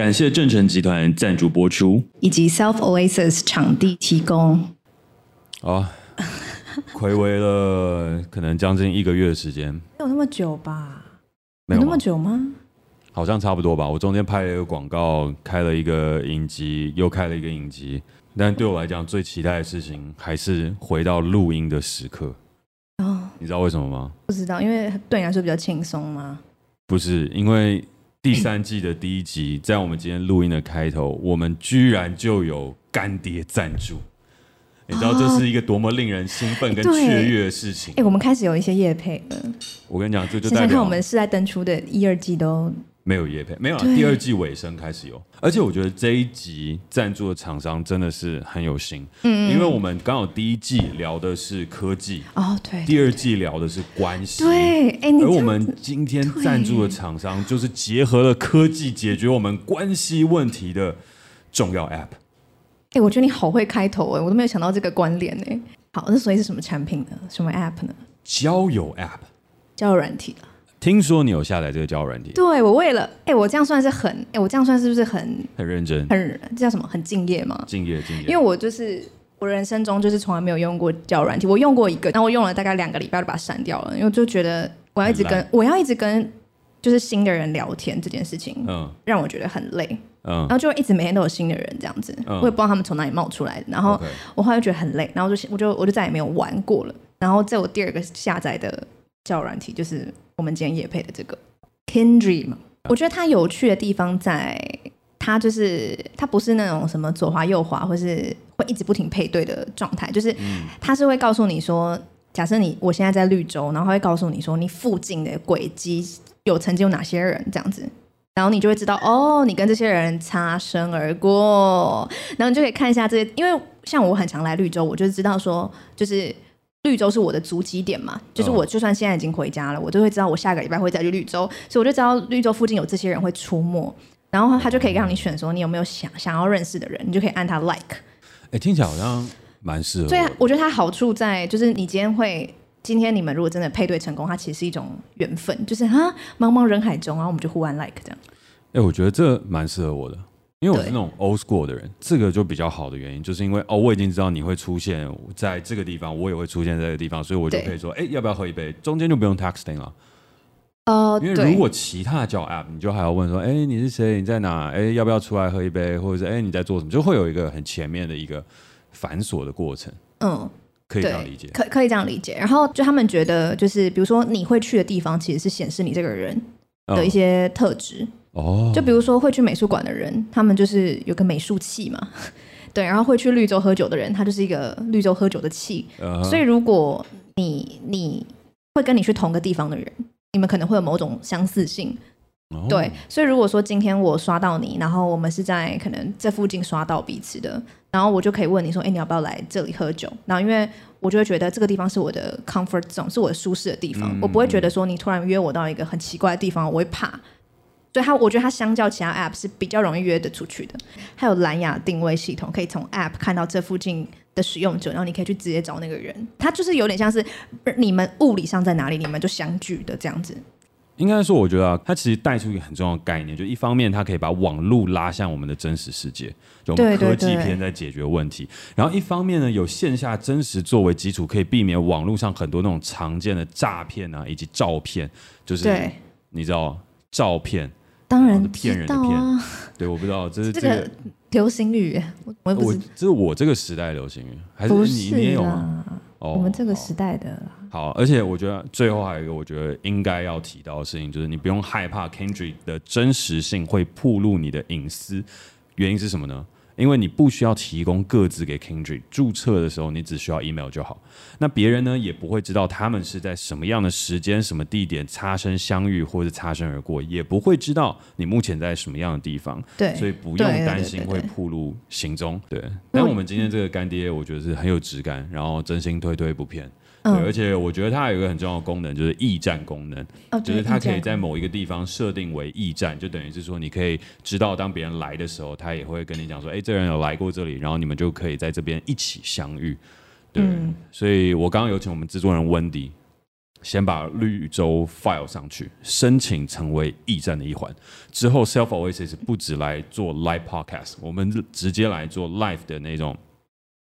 感谢正成集团赞助播出，以及 Self Oasis 场地提供。好，睽违了可能将近一个月的时间，没有那么久吧？没有，有那么久吗？好像差不多吧。我中间拍了一个广告，开了一个影集，又开了一个影集。但对我来讲，最期待的事情还是回到录音的时刻。哦，你知道为什么吗？不知道，因为对你来说比较轻松吗？不是，因为第三季的第一集，在我们今天录音的开头，我们居然就有干爹赞助。你知道这是一个多么令人兴奋跟雀跃的事情？哎、欸，我们开始有一些夜配了。我跟你讲，这就想想看，我们是在登出的一二季都。没有叶配，没有了。第二季尾声开始有，而且我觉得这一集赞助的厂商真的是很有心，嗯，因为我们刚好第一季聊的是科技，哦，对，第二季聊的是关系，对，哎，而我们今天赞助的厂商就是结合了科技解决我们关系问题的重要 App。哎，我觉得你好会开头哎，我都没有想到这个关联哎。好，那所以是什么产品呢？什么 App 呢？交友 App，交友软体。听说你有下载这个交友软体？对，我为了哎，我这样算是很哎，我这样算是不是很很认真？很这叫什么？很敬业吗？敬业，敬业。因为我就是我人生中就是从来没有用过交友软体，我用过一个，然后我用了大概两个礼拜就把它删掉了，因为我就觉得我要一直跟我要一直跟就是新的人聊天这件事情，嗯，让我觉得很累，嗯，然后就一直每天都有新的人这样子，嗯，我也不知道他们从哪里冒出来的，然后我后来就觉得很累，然后就我就我就再也没有玩过了，然后在我第二个下载的交友软体就是我们今天也配的这个。Kindred 嘛，我觉得它有趣的地方在，它就是它不是那种什么左滑右滑，或是会一直不停配对的状态，就是它是会告诉你说，假设你我现在在绿洲，然后会告诉你说你附近的轨迹有曾经有哪些人这样子，然后你就会知道哦，你跟这些人擦身而过，然后你就可以看一下这些，因为像我很常来绿洲，我就知道说就是。绿洲是我的足迹点嘛，就是我就算现在已经回家了，我都会知道我下个礼拜会再去绿洲，所以我就知道绿洲附近有这些人会出没，然后他就可以让你选说你有没有想想要认识的人，你就可以按他 like。哎，听起来好像蛮适合。对啊我觉得它好处在就是你今天会，今天你们如果真的配对成功，它其实是一种缘分，就是哈茫茫人海中，然后我们就互按 like 这样。哎，我觉得这蛮适合我的。因为我是那种 old school 的人，这个就比较好的原因，就是因为哦，我已经知道你会出现在这个地方，我也会出现在这个地方，所以我就可以说，哎，要不要喝一杯？中间就不用 texting 了。哦，因为如果其他的叫 app，你就还要问说，哎，你是谁？你在哪？哎，要不要出来喝一杯？或者是哎，你在做什么？就会有一个很前面的一个繁琐的过程。嗯，可以这样理解，可可以这样理解。然后就他们觉得，就是比如说你会去的地方，其实是显示你这个人的一些特质。哦，就比如说会去美术馆的人，他们就是有个美术气嘛，对，然后会去绿洲喝酒的人，他就是一个绿洲喝酒的气。Uh -huh. 所以如果你你会跟你去同个地方的人，你们可能会有某种相似性。Oh. 对，所以如果说今天我刷到你，然后我们是在可能这附近刷到彼此的，然后我就可以问你说，哎，你要不要来这里喝酒？然后因为我就会觉得这个地方是我的 comfort zone，是我的舒适的地方，嗯，我不会觉得说你突然约我到一个很奇怪的地方，我会怕。所以它，我觉得它相较其他 App 是比较容易约得出去的。还有蓝牙定位系统，可以从 App 看到这附近的使用者，然后你可以去直接找那个人。它就是有点像是你们物理上在哪里，你们就相聚的这样子。应该说，我觉得啊，它其实带出一个很重要的概念，就一方面它可以把网络拉向我们的真实世界，就我们科技片在解决问题。对对对。然后一方面呢，有线下真实作为基础，可以避免网络上很多那种常见的诈骗啊，以及照片，就是你知道照片。当然骗人的骗，对，我不知道这是这个流行语，我我这是我这个时代流行语，还是你你也有吗？哦，我们这个时代的好，而且我觉得最后还有一个我觉得应该要提到的事情，就是你不用害怕 Kendrick 的真实性会暴露你的隐私，原因是什么呢？因为你不需要提供各自给 Kindred，注册的时候你只需要 email 就好。那别人呢也不会知道他们是在什么样的时间、什么地点擦身相遇或者擦身而过，也不会知道你目前在什么样的地方。对，所以不用担心会暴露行踪。对，但我们今天这个干爹，我觉得是很有质感，然后真心推推不骗。对，而且我觉得它有一个很重要的功能，就是驿站功能，就是它可以在某一个地方设定为驿站，就等于是说你可以知道当别人来的时候，他也会跟你讲说，哎，这人有来过这里，然后你们就可以在这边一起相遇。对，所以我刚刚有请我们制作人温迪，先把绿洲 file 上去，申请成为驿站的一环。之后，Self Oasis 不止来做 live podcast，我们直接来做 live 的那种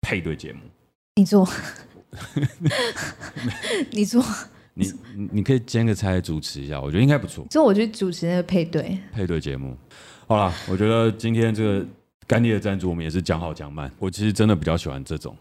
配对节目。你做，你做，你你可以兼个差主持一下，我觉得应该不错。之后我去主持那个配对配对节目。好了，我觉得今天这个干爹的赞助，我们也是讲好讲满。我其实真的比较喜欢这种。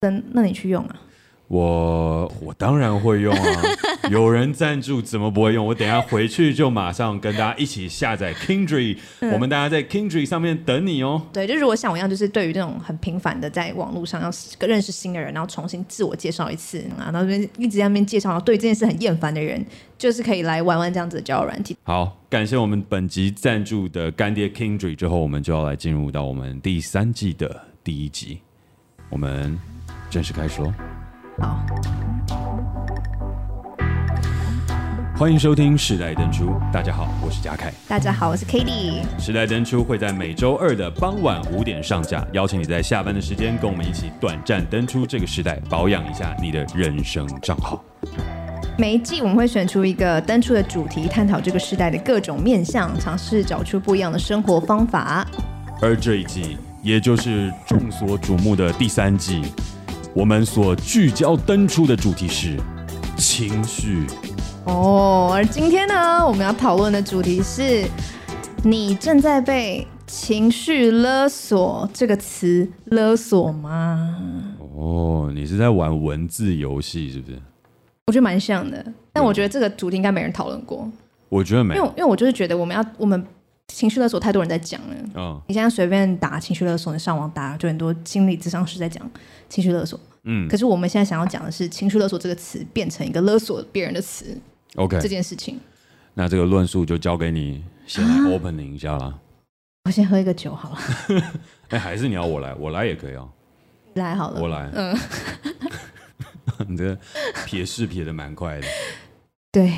真那你去用啊？我我当然会用啊，有人赞助怎么不会用？我等下回去就马上跟大家一起下载 Kindred，嗯、我们大家在 Kindred 上面等你哦。对，就如果像我一样，就是对于这种很频繁的在网络上要认识新的人，然后重新自我介绍一次啊，然后一直在那边介绍，然后对这件事很厌烦的人，就是可以来玩玩这样子的交友软体。好，感谢我们本集赞助的干爹 Kindred 之后，我们就要来进入到我们第三季的第一集，我们正式开始喽。好，欢迎收听《时代登出》。大家好，我是嘉凯。大家好，我是 Cady。《时代登出》会在每周二的傍晚五点上架，邀请你在下班的时间跟我们一起短暂登出这个时代，保养一下你的人生账号。每一季我们会选出一个登出的主题，探讨这个时代的各种面向，尝试找出不一样的生活方法。而这一季，也就是众所瞩目的第三季。我们所聚焦登出的主题是情绪哦，而今天呢，我们要讨论的主题是：你正在被情绪勒索这个词勒索吗？哦，你是在玩文字游戏是不是？我觉得蛮像的，但我觉得这个主题应该没人讨论过。我觉得没有，因为因为我就是觉得我们要我们。情绪勒索太多人在讲了。嗯，你现在随便打情绪勒索，你上网打就很多心理咨商师在讲情绪勒索。嗯，可是我们现在想要讲的是情绪勒索这个词变成一个勒索别人的词。OK，这件事情。那这个论述就交给你先来 opening 一下啦。我先喝一个酒好了。哎，还是你要我来？我来也可以啊。来好了，我来。嗯。你这撇是撇的蛮快的。对。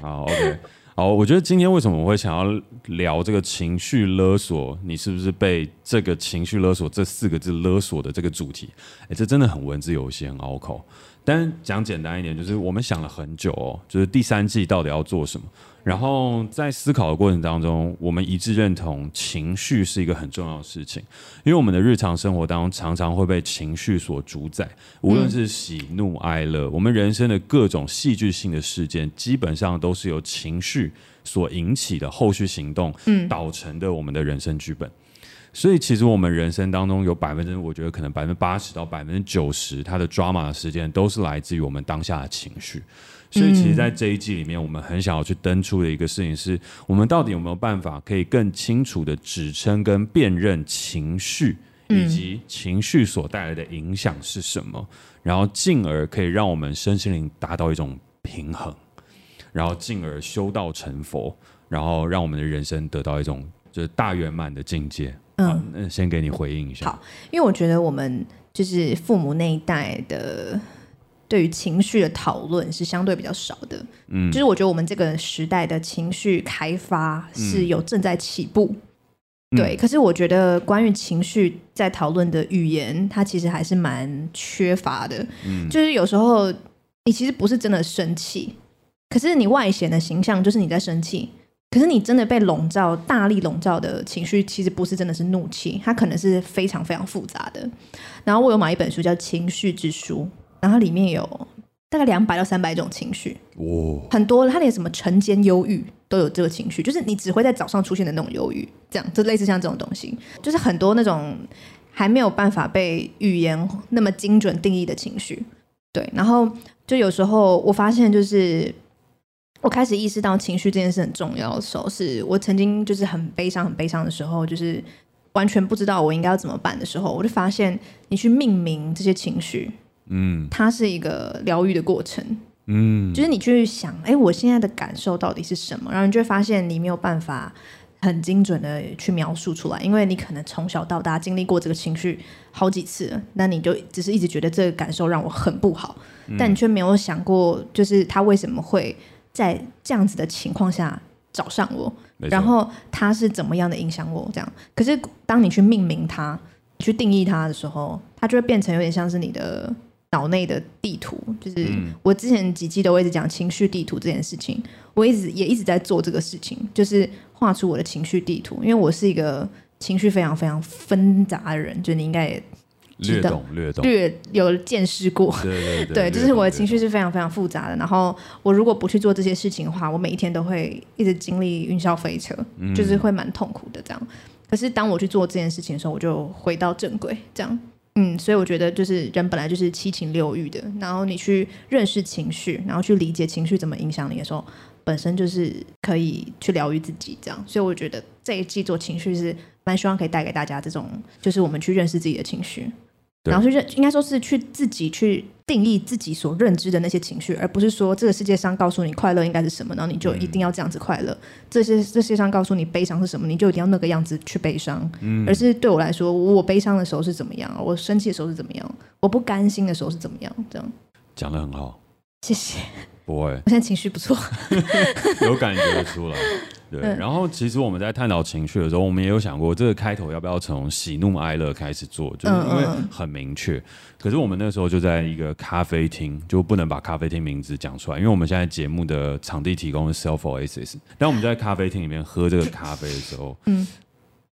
好，OK。好，我觉得今天为什么我会想要聊这个情绪勒索？你是不是被这个情绪勒索这四个字勒索的这个主题？哎，这真的很文字游戏，很拗口。但讲简单一点，就是我们想了很久哦，就是第三季到底要做什么。然后在思考的过程当中，我们一致认同情绪是一个很重要的事情，因为我们的日常生活当中常常会被情绪所主宰，无论是喜怒哀乐，我们人生的各种戏剧性的事件，基本上都是由情绪所引起的后续行动，嗯导成的我们的人生剧本。所以，其实我们人生当中有百分之，我觉得可能百分之八十到百分之九十，它的 drama 的时间都是来自于我们当下的情绪。所以，其实，在这一季里面，我们很想要去登出的一个事情是，我们到底有没有办法可以更清楚的指称跟辨认情绪，以及情绪所带来的影响是什么，然后进而可以让我们身心灵达到一种平衡，然后进而修道成佛，然后让我们的人生得到一种就是大圆满的境界。嗯，那先给你回应一下。好，因为我觉得我们就是父母那一代的。对于情绪的讨论是相对比较少的，嗯，就是我觉得我们这个时代的情绪开发是有正在起步，嗯、对。可是我觉得关于情绪在讨论的语言，它其实还是蛮缺乏的，嗯，就是有时候你其实不是真的生气，可是你外显的形象就是你在生气，可是你真的被笼罩、大力笼罩的情绪，其实不是真的是怒气，它可能是非常非常复杂的。然后我有买一本书叫《情绪之书》。然后里面有大概两百到三百种情绪，哦，很多。他连什么晨间忧郁都有这个情绪，就是你只会在早上出现的那种忧郁，这样就类似像这种东西，就是很多那种还没有办法被语言那么精准定义的情绪。对，然后就有时候我发现，就是我开始意识到情绪这件事很重要的时候，是我曾经就是很悲伤、很悲伤的时候，就是完全不知道我应该要怎么办的时候，我就发现你去命名这些情绪。嗯，它是一个疗愈的过程。嗯，就是你去想，哎，我现在的感受到底是什么？然后你就会发现你没有办法很精准的去描述出来，因为你可能从小到大经历过这个情绪好几次了，那你就只是一直觉得这个感受让我很不好，嗯，但你却没有想过，就是他为什么会在这样子的情况下找上我，然后他是怎么样的影响我？这样，可是当你去命名它，去定义它的时候，它就会变成有点像是你的。脑内的地图，就是我之前几季都一直讲情绪地图这件事情，我一直也一直在做这个事情，就是画出我的情绪地图。因为我是一个情绪非常非常纷杂的人，就你应该也略懂略懂略有见识过，对对对，对，就是我的情绪是非常非常复杂的。然后我如果不去做这些事情的话，我每一天都会一直经历云霄飞车，就是会蛮痛苦的这样。可是当我去做这件事情的时候，我就回到正轨，这样。嗯，所以我觉得就是人本来就是七情六欲的，然后你去认识情绪，然后去理解情绪怎么影响你的时候，本身就是可以去疗愈自己这样。所以我觉得这一季做情绪是蛮希望可以带给大家这种，就是我们去认识自己的情绪。然后去认，应该说是去自己去定义自己所认知的那些情绪，而不是说这个世界上告诉你快乐应该是什么，然后你就一定要这样子快乐。这些这世界上告诉你悲伤是什么，你就一定要那个样子去悲伤。嗯而是对我来说，我悲伤的时候是怎么样，我生气的时候是怎么样，我不甘心的时候是怎么样，这样。讲的很好，谢谢。不会，我现在情绪不错，有感觉得出来。对，然后其实我们在探讨情绪的时候，我们也有想过这个开头要不要从喜怒哀乐开始做，就是因为很明确。可是我们那时候就在一个咖啡厅，就不能把咖啡厅名字讲出来，因为我们现在节目的场地提供是 Self Oasis。当我们在咖啡厅里面喝这个咖啡的时候，嗯，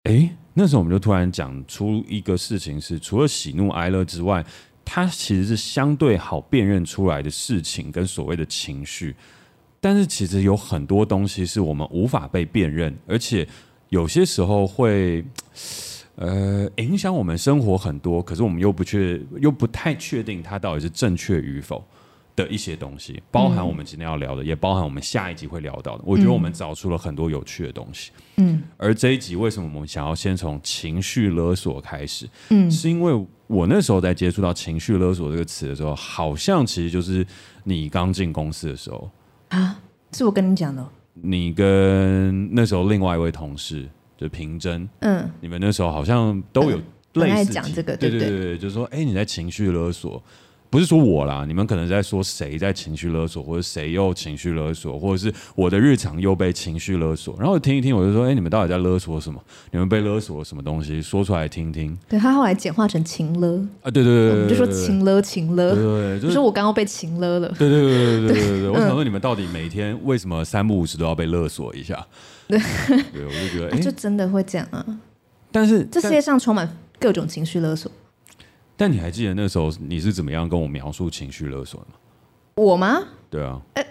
哎，那时候我们就突然讲出一个事情是，除了喜怒哀乐之外，它其实是相对好辨认出来的事情跟所谓的情绪。但是其实有很多东西是我们无法被辨认，而且有些时候会呃影响我们生活很多。可是我们又不确又不太确定它到底是正确与否的一些东西，包含我们今天要聊的，也包含我们下一集会聊到的。我觉得我们找出了很多有趣的东西。嗯，而这一集为什么我们想要先从情绪勒索开始？嗯，是因为我那时候在接触到情绪勒索这个词的时候，好像其实就是你刚进公司的时候。啊，是我跟你讲的。你跟那时候另外一位同事，就平真，嗯，你们那时候好像都有类似讲这个，对对对对，就是说，哎，你在情绪勒索。不是说我啦，你们可能在说谁在情绪勒索，或者谁又情绪勒索，或者是我的日常又被情绪勒索。然后我听一听，我就说：哎，你们到底在勒索什么？你们被勒索了什么东西？说出来听听。对，他后来简化成情勒啊，对对对，我们就说情勒情勒，就是我刚刚被情勒了。对对对对对对对，我想问你们到底每天为什么三不五时都要被勒索一下？对，对我就觉得，哎，就真的会这样啊。但是这世界上充满各种情绪勒索。但你还记得那时候你是怎么样跟我描述情绪勒索的吗？我吗？对啊。欸、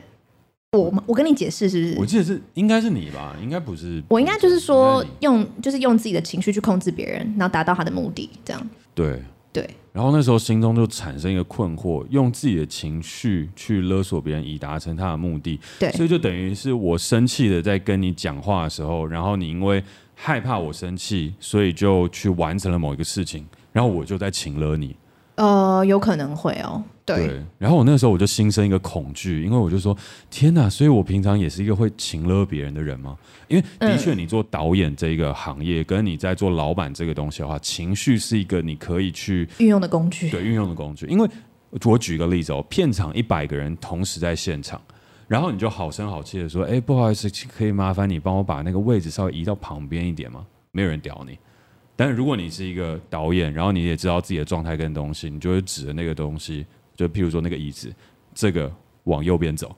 我吗？我跟你解释是不是？我记得是应该是你吧，应该不是。我应该就是说用就是用自己的情绪去控制别人，然后达到他的目的，这样。对对。然后那时候心中就产生一个困惑，用自己的情绪去勒索别人，以达成他的目的。对。所以就等于是我生气的在跟你讲话的时候，然后你因为害怕我生气，所以就去完成了某一个事情。然后我就在情勒你，呃，有可能会哦，对。对，然后我那个时候我就心生一个恐惧，因为我就说，天哪！所以我平常也是一个会情勒别人的人吗？因为的确，你做导演这个行业，嗯、跟你在做老板这个东西的话，情绪是一个你可以去运用的工具。对，运用的工具。因为我举个例子哦，片场一百个人同时在现场，然后你就好声好气的说：“哎，不好意思，可以麻烦你帮我把那个位置稍微移到旁边一点吗？”没有人屌你。但是如果你是一个导演，然后你也知道自己的状态跟东西，你就会指着那个东西，就譬如说那个椅子，这个往右边走。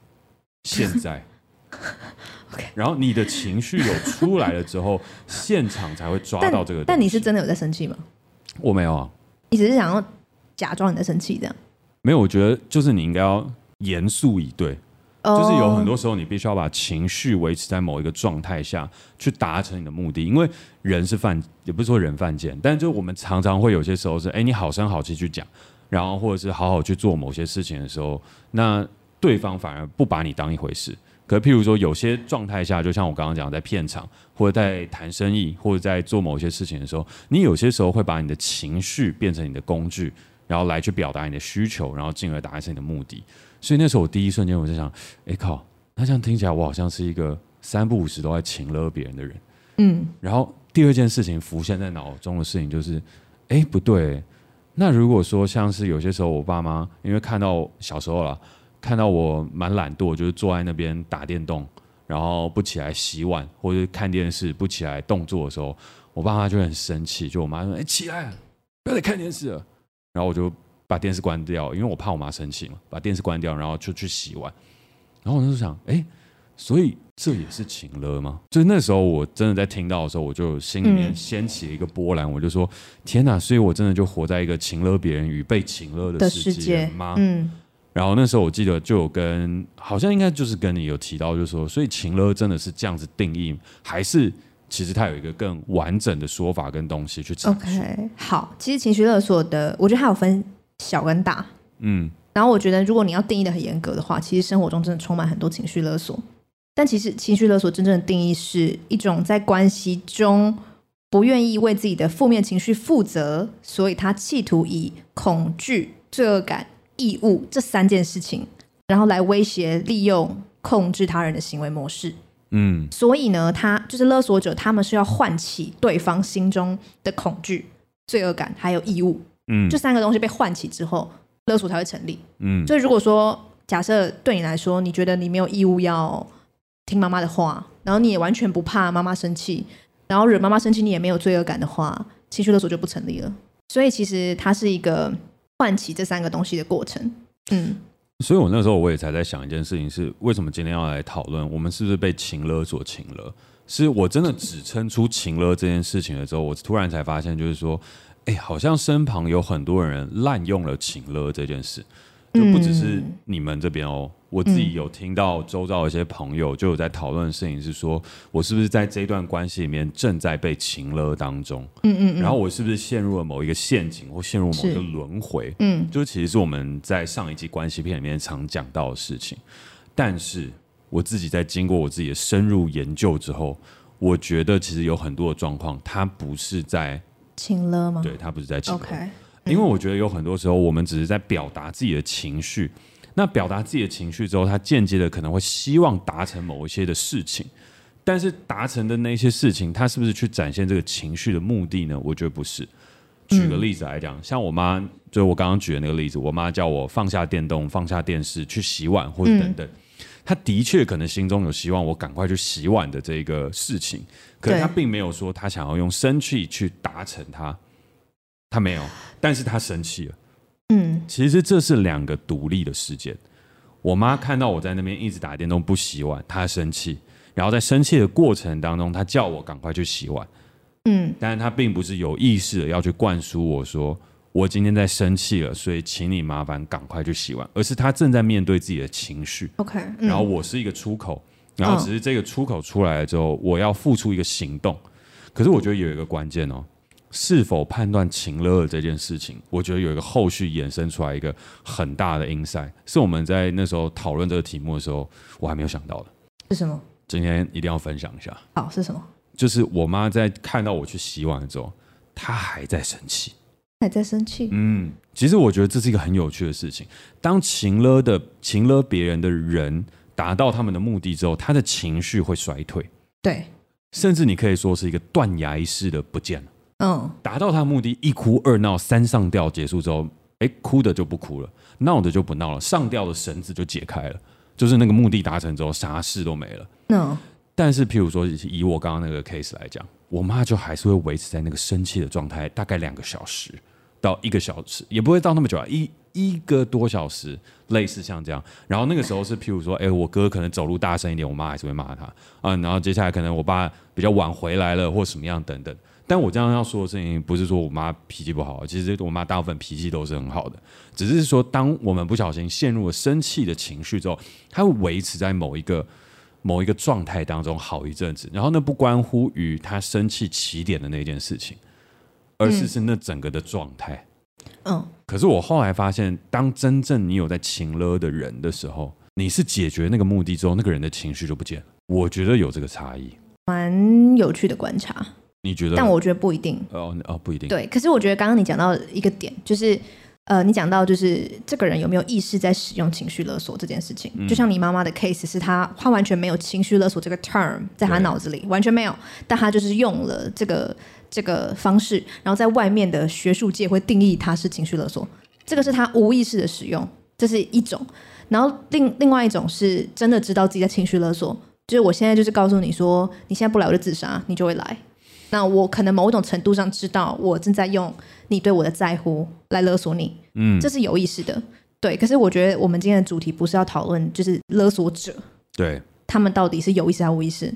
现在 然后你的情绪有出来了之后，现场才会抓到这个。但你是真的有在生气吗？我没有啊，你只是想要假装你在生气这样。没有，我觉得就是你应该要严肃以对。就是有很多时候，你必须要把情绪维持在某一个状态下去达成你的目的，因为人是犯，也不是说人犯贱，但就我们常常会有些时候是，哎，你好声好气去讲，然后或者是好好去做某些事情的时候，那对方反而不把你当一回事。可譬如说，有些状态下，就像我刚刚讲，在片场或者在谈生意或者在做某些事情的时候，你有些时候会把你的情绪变成你的工具，然后来去表达你的需求，然后进而达成你的目的。所以那时候我第一瞬间我就想，哎靠，那这样听起来我好像是一个三不五时都在情勒别人的人，嗯。然后第二件事情浮现在脑中的事情就是，哎不对，那如果说像是有些时候我爸妈因为看到小时候了，看到我蛮懒惰，就是坐在那边打电动，然后不起来洗碗或者看电视不起来动作的时候，我爸妈就很生气，就我妈说，哎起来，不要再看电视了。然后我就把电视关掉，因为我怕我妈生气嘛，把电视关掉，然后就去洗碗。然后我就想，哎，所以这也是情勒吗？就是那时候我真的在听到的时候，我就心里面掀起了一个波澜，嗯、我就说，天哪！所以我真的就活在一个情勒别人与被情勒的世界吗？嗯。然后那时候我记得就有跟，好像应该就是跟你有提到，就是说，所以情勒真的是这样子定义，还是其实它有一个更完整的说法跟东西去讲？OK，好，其实情绪勒索的，我觉得它有分小跟大，嗯，然后我觉得如果你要定义的很严格的话，其实生活中真的充满很多情绪勒索，但其实情绪勒索真正的定义是一种在关系中不愿意为自己的负面情绪负责，所以他企图以恐惧、罪恶感。义务这三件事情，然后来威胁、利用、控制他人的行为模式。嗯，所以呢，他就是勒索者，他们是要唤起对方心中的恐惧、罪恶感，还有义务。嗯，这三个东西被唤起之后，勒索才会成立。嗯，所以如果说假设对你来说，你觉得你没有义务要听妈妈的话，然后你也完全不怕妈妈生气，然后惹妈妈生气你也没有罪恶感的话，情绪勒索就不成立了。所以其实它是一个。唤起这三个东西的过程，嗯，所以我那时候我也才在想一件事情是，为什么今天要来讨论我们是不是被情勒所情勒？是我真的只称出情勒这件事情的时候，我突然才发现，就是说，哎，好像身旁有很多人滥用了情勒这件事。就不只是你们这边哦，我自己有听到周遭的一些朋友就有在讨论的事情，是说我是不是在这一段关系里面正在被情勒当中？嗯嗯，然后我是不是陷入了某一个陷阱，或陷入某一个轮回？嗯，就其实是我们在上一季关系片里面常讲到的事情。但是我自己在经过我自己的深入研究之后，我觉得其实有很多的状况，它不是在情了吗？对，他不是在情勒。Okay. 因为我觉得有很多时候，我们只是在表达自己的情绪。那表达自己的情绪之后，他间接的可能会希望达成某一些的事情。但是达成的那些事情，他是不是去展现这个情绪的目的呢？我觉得不是。举个例子来讲，像我妈，就我刚刚举的那个例子，我妈叫我放下电动、放下电视去洗碗或者等等。她的确可能心中有希望我赶快去洗碗的这个事情，可是他并没有说他想要用生气去达成他，他没有。但是他生气了，嗯，其实这是两个独立的事件。我妈看到我在那边一直打电动不洗碗，她生气，然后在生气的过程当中，她叫我赶快去洗碗，嗯，但是她并不是有意识的要去灌输我说我今天在生气了，所以请你麻烦赶快去洗碗，而是他正在面对自己的情绪，OK，然后我是一个出口，然后只是这个出口出来了之后，我要付出一个行动。可是我觉得有一个关键哦。是否判断情乐这件事情，我觉得有一个后续衍生出来一个很大的 insight，是我们在那时候讨论这个题目的时候，我还没有想到的。是什么？今天一定要分享一下。好，是什么？就是我妈在看到我去洗碗之后，她还在生气，还在生气。嗯，其实我觉得这是一个很有趣的事情。当情勒的情勒别人的人达到他们的目的之后，他的情绪会衰退。对，甚至你可以说是一个断崖式的不见了。嗯，达到他的目的，一哭二闹三上吊结束之后，哎，哭的就不哭了，闹的就不闹了，上吊的绳子就解开了，就是那个目的达成之后，啥事都没了。嗯，但是譬如说以我刚刚那个 case 来讲，我妈就还是会维持在那个生气的状态，大概两个小时到一个小时，也不会到那么久啊，一一个多小时，类似像这样。然后那个时候是譬如说，哎，我哥可能走路大声一点，我妈还是会骂他啊。然后接下来可能我爸比较晚回来了，或什么样等等。但我这样要说的事情，不是说我妈脾气不好，其实我妈大部分脾气都是很好的，只是说当我们不小心陷入了生气的情绪之后，她会维持在某一个某一个状态当中好一阵子，然后那不关乎于他生气起点的那件事情，而是是那整个的状态。嗯。可是我后来发现，当真正你有在情勒的人的时候，你是解决那个目的之后，那个人的情绪就不见了。我觉得有这个差异，蛮有趣的观察。你觉得？但我觉得不一定。哦哦，不一定。对，可是我觉得刚刚你讲到一个点，就是呃，你讲到就是这个人有没有意识在使用情绪勒索这件事情。嗯、就像你妈妈的 case，是他他完全没有情绪勒索这个 term 在他脑子里，完全没有。但他就是用了这个这个方式，然后在外面的学术界会定义他是情绪勒索。这个是他无意识的使用，这是一种。然后另另外一种是真的知道自己在情绪勒索，就是我现在就是告诉你说，你现在不来我就自杀，你就会来。那我可能某种程度上知道，我正在用你对我的在乎来勒索你，嗯，这是有意识的，对。可是我觉得我们今天的主题不是要讨论就是勒索者，对，他们到底是有意识还是无意识？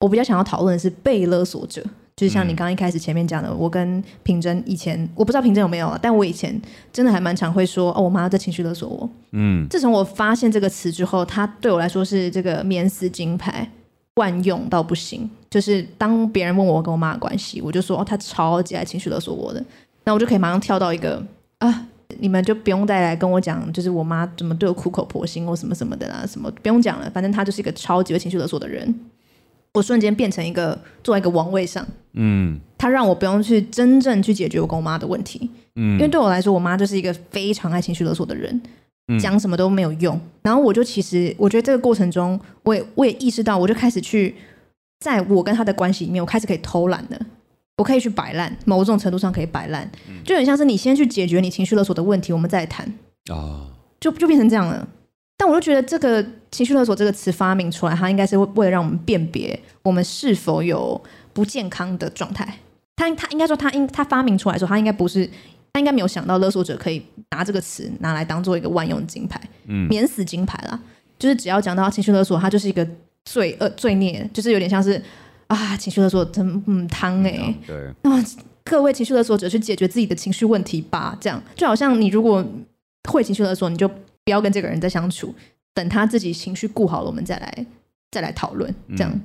我比较想要讨论的是被勒索者。就是像你刚刚一开始前面讲的，嗯、我跟平真以前我不知道平真有没有，但我以前真的还蛮常会说哦，我妈在情绪勒索我。嗯，自从我发现这个词之后，它对我来说是这个免死金牌，万用到不行。就是当别人问我跟我妈的关系，我就说哦，她超级爱情绪勒索我的，那我就可以马上跳到一个啊，你们就不用再来跟我讲，就是我妈怎么对我苦口婆心或什么什么的啦，什么不用讲了，反正她就是一个超级有情绪勒索的人。我瞬间变成一个坐在一个王位上，嗯，他让我不用去真正去解决我跟我妈的问题，嗯，因为对我来说，我妈就是一个非常爱情绪勒索的人，嗯，讲什么都没有用。然后我就其实我觉得这个过程中，我也我也意识到，我就开始去在我跟他的关系里面，我开始可以偷懒了，我可以去摆烂，某种程度上可以摆烂，就很像是你先去解决你情绪勒索的问题，我们再谈啊，就就变成这样了。但我就觉得这个情绪勒索这个词发明出来，它应该是为了让我们辨别我们是否有不健康的状态。他他应该说他应他发明出来的时候，他应该不是他应该没有想到勒索者可以拿这个词拿来当做一个万用金牌，嗯，免死金牌啦。就是只要讲到情绪勒索，它就是一个罪恶罪孽，就是有点像是啊情绪勒索真嗯汤哎，对，那各位情绪勒索者去解决自己的情绪问题吧，这样就好像你如果会情绪勒索，你就。不要跟这个人再相处，等他自己情绪顾好了，我们再来再来讨论这样。嗯、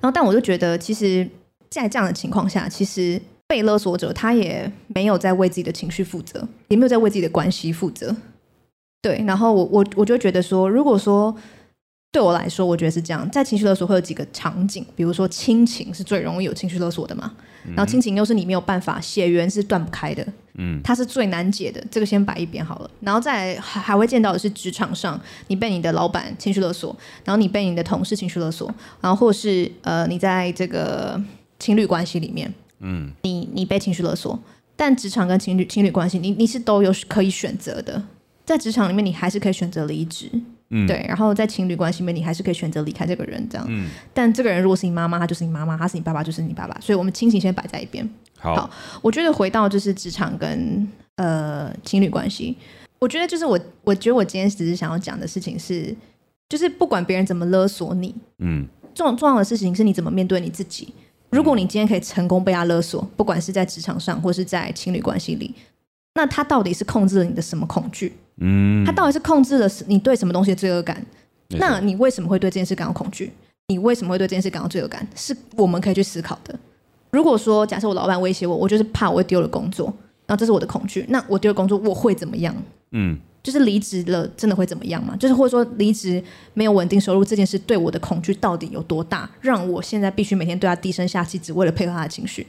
然后，但我就觉得，其实，在这样的情况下，其实被勒索者他也没有在为自己的情绪负责，也没有在为自己的关系负责。对，然后我我我就觉得说，如果说对我来说，我觉得是这样，在情绪勒索会有几个场景，比如说亲情是最容易有情绪勒索的嘛。然后亲情又是你没有办法，血缘是断不开的，嗯，它是最难解的，这个先摆一边好了。然后再还还会见到的是职场上，你被你的老板情绪勒索，然后你被你的同事情绪勒索，然后或是呃你在这个情侣关系里面，嗯，你你被情绪勒索，但职场跟情侣情侣关系，你你是都有可以选择的，在职场里面你还是可以选择离职。嗯，对，然后在情侣关系里面，你还是可以选择离开这个人，这样。嗯，但这个人如果是你妈妈，他就是你妈妈；他是你爸爸，就是你爸爸。所以，我们亲情先摆在一边。好，好，我觉得回到就是职场跟呃情侣关系，我觉得就是我，我觉得我今天只是想要讲的事情是，就是不管别人怎么勒索你，嗯，重重要的事情是你怎么面对你自己。如果你今天可以成功被他勒索，不管是在职场上或是在情侣关系里，那他到底是控制了你的什么恐惧？嗯，他到底是控制了你对什么东西的罪恶感？那你为什么会对这件事感到恐惧？你为什么会对这件事感到罪恶感？是我们可以去思考的。如果说假设我老板威胁我，我就是怕我会丢了工作，然后这是我的恐惧。那我丢了工作，我会怎么样？嗯，就是离职了，真的会怎么样吗？就是或者说离职没有稳定收入这件事对我的恐惧到底有多大？让我现在必须每天对他低声下气，只为了配合他的情绪。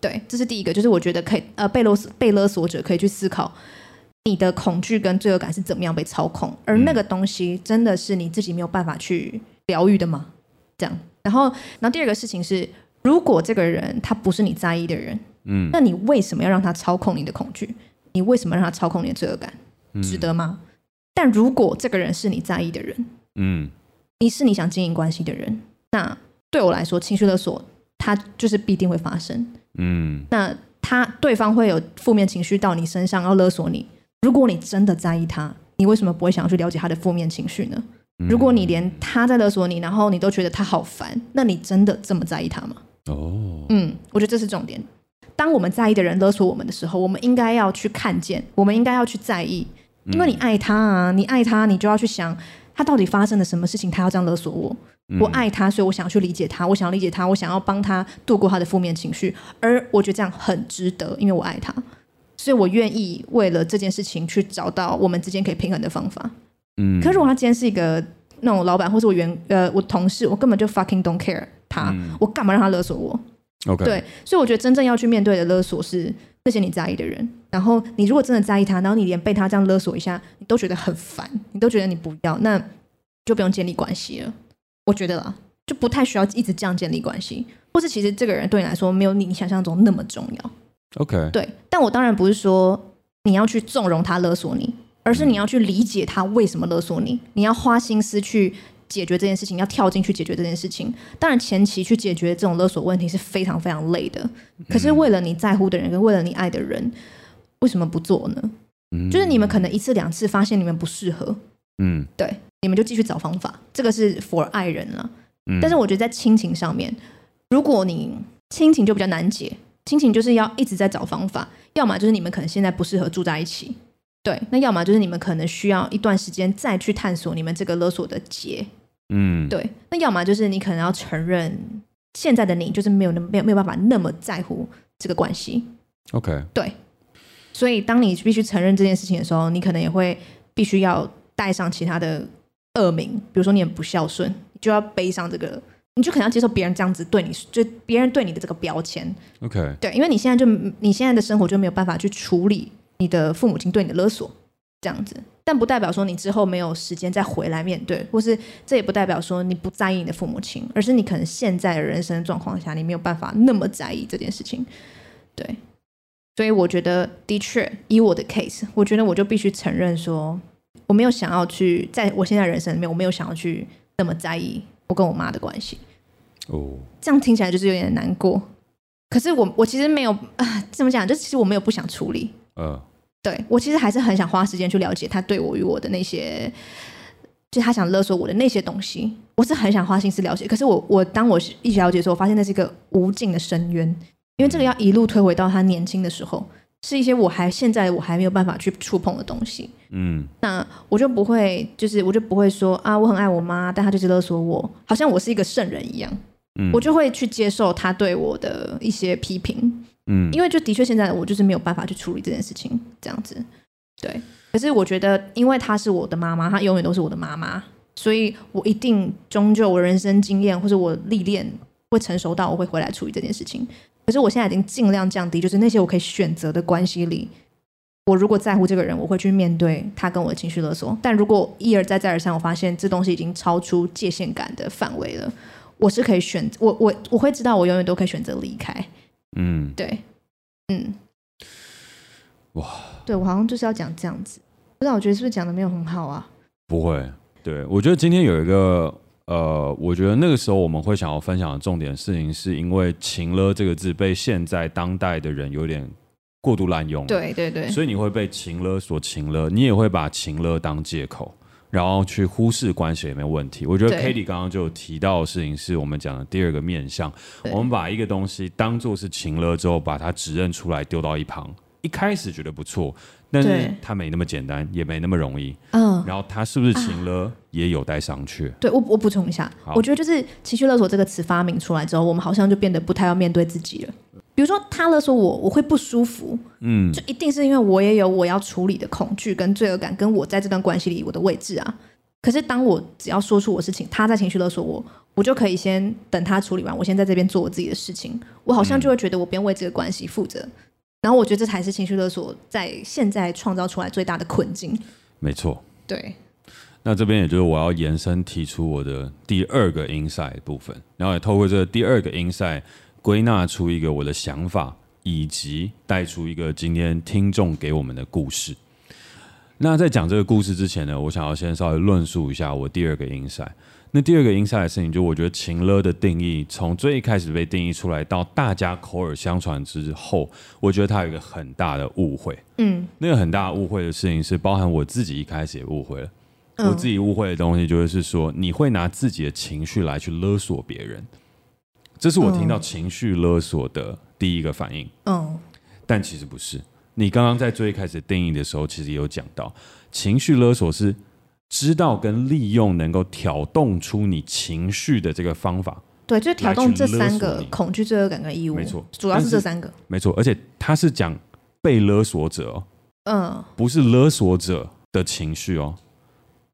对，这是第一个，就是我觉得可以呃被勒索被勒索者可以去思考。你的恐惧跟罪恶感是怎么样被操控？而那个东西真的是你自己没有办法去疗愈的吗？这样，然后，然后第二个事情是，如果这个人他不是你在意的人，嗯，那你为什么要让他操控你的恐惧？你为什么让他操控你的罪恶感？值得吗？嗯，但如果这个人是你在意的人，嗯，你是你想经营关系的人，那对我来说，情绪勒索他就是必定会发生，嗯，那他对方会有负面情绪到你身上要勒索你。如果你真的在意他，你为什么不会想要去了解他的负面情绪呢？如果你连他在勒索你，然后你都觉得他好烦，那你真的这么在意他吗？哦，嗯，我觉得这是重点。当我们在意的人勒索我们的时候，我们应该要去看见，我们应该要去在意，因为你爱他啊，你爱他，你就要去想他到底发生了什么事情，他要这样勒索我。我爱他，所以我想要去理解他，我想要理解他，我想要帮他度过他的负面情绪，而我觉得这样很值得，因为我爱他。所以我愿意为了这件事情去找到我们之间可以平衡的方法。嗯，可是如果他今天是一个那种老板，或是我员呃我同事，我根本就 fucking don't care 他，嗯、我干嘛让他勒索我？OK，对，所以我觉得真正要去面对的勒索是那些你在意的人。然后你如果真的在意他，然后你连被他这样勒索一下，你都觉得很烦，你都觉得你不要，那就不用建立关系了。我觉得啦，就不太需要一直这样建立关系，或是其实这个人对你来说没有你想象中那么重要。OK，对，但我当然不是说你要去纵容他勒索你，而是你要去理解他为什么勒索你，你要花心思去解决这件事情，要跳进去解决这件事情。当然，前期去解决这种勒索问题是非常非常累的。可是为了你在乎的人，跟为了你爱的人，为什么不做呢？嗯，就是你们可能一次两次发现你们不适合，嗯，对，你们就继续找方法。这个是 for 爱人了。嗯，但是我觉得在亲情上面，如果你亲情就比较难解，亲情就是要一直在找方法，要么就是你们可能现在不适合住在一起。对，那要么就是你们可能需要一段时间再去探索你们这个勒索的结，嗯，对，那要么就是你可能要承认现在的你就是没有那没有没有办法那么在乎这个关系，OK，对，所以当你必须承认这件事情的时候，你可能也会必须要带上其他的恶名，比如说你很不孝顺，你就要背上这个，你就可能要接受别人这样子对你，就别人对你的这个标签，OK，对，因为你现在就你现在的生活就没有办法去处理。你的父母亲对你的勒索，这样子，但不代表说你之后没有时间再回来面对，或是这也不代表说你不在意你的父母亲，而是你可能现在的人生状况下，你没有办法那么在意这件事情。对，所以我觉得的确，以我的 case，我觉得我就必须承认说，我没有想要去，在我现在人生里面，我没有想要去那么在意我跟我妈的关系。哦，这样听起来就是有点难过。可是我我其实没有啊，怎么讲？就其实我没有不想处理。嗯。对，我其实还是很想花时间去了解他对我与我的那些，就他想勒索我的那些东西，我是很想花心思了解。可是我我当我一起了解的时候，我发现那是一个无尽的深渊，因为这个要一路推回到他年轻的时候，是一些我还现在我还没有办法去触碰的东西。嗯，那我就不会，就是我就不会说啊，我很爱我妈，但她就是勒索我，好像我是一个圣人一样。嗯，我就会去接受她对我的一些批评。嗯，因为就的确现在我就是没有办法去处理这件事情，这样子，对。可是我觉得，因为她是我的妈妈，她永远都是我的妈妈，所以我一定终究我人生经验或者我历练会成熟到我会回来处理这件事情。可是我现在已经尽量降低，就是那些我可以选择的关系里，我如果在乎这个人，我会去面对他跟我的情绪勒索。但如果一而再再而三，我发现这东西已经超出界限感的范围了，我是可以选择，我我我会知道，我永远都可以选择离开。嗯，对，嗯，哇，对我好像就是要讲这样子，不知道我觉得是不是讲的没有很好啊？不会，对我觉得今天有一个呃，我觉得那个时候我们会想要分享的重点事情，是因为“情勒”这个字被现在当代的人有点过度滥用，对对对，所以你会被情勒所情勒，你也会把情勒当借口。然后去忽视关系也没有问题。我觉得 Cady 刚刚就提到的事情是我们讲的第二个面向。我们把一个东西当做是情勒之后，把它指认出来丢到一旁。一开始觉得不错，但是它没那么简单，也没那么容易。嗯。然后它是不是情勒，啊、也有待商榷。对，我我补充一下，我觉得就是情绪勒索这个词发明出来之后，我们好像就变得不太要面对自己了。比如说，他勒索我，我会不舒服，嗯，就一定是因为我也有我要处理的恐惧跟罪恶感，跟我在这段关系里我的位置啊。可是当我只要说出我事情，他在情绪勒索我，我就可以先等他处理完，我先在这边做我自己的事情，我好像就会觉得我不用为这个关系负责。嗯，然后我觉得这才是情绪勒索在现在创造出来最大的困境。没错，对。那这边也就是我要延伸提出我的第二个 insight 部分，然后也透过这个第二个 insight。归纳出一个我的想法，以及带出一个今天听众给我们的故事。那在讲这个故事之前呢，我想要先稍微论述一下我第二个 insight。那第二个 insight 的事情，就我觉得情勒的定义，从最一开始被定义出来到大家口耳相传之后，我觉得它有一个很大的误会。嗯，那个很大的误会的事情是，包含我自己一开始也误会了。我自己误会的东西，就是说你会拿自己的情绪来去勒索别人。这是我听到情绪勒索的第一个反应。嗯，但其实不是。你刚刚在最一开始定义的时候，其实也有讲到，情绪勒索是知道跟利用能够挑动出你情绪的这个方法。对，就挑动这三个恐惧、罪恶感跟义务。没错，主要是这三个。没错，而且他是讲被勒索者哦，嗯，不是勒索者的情绪哦。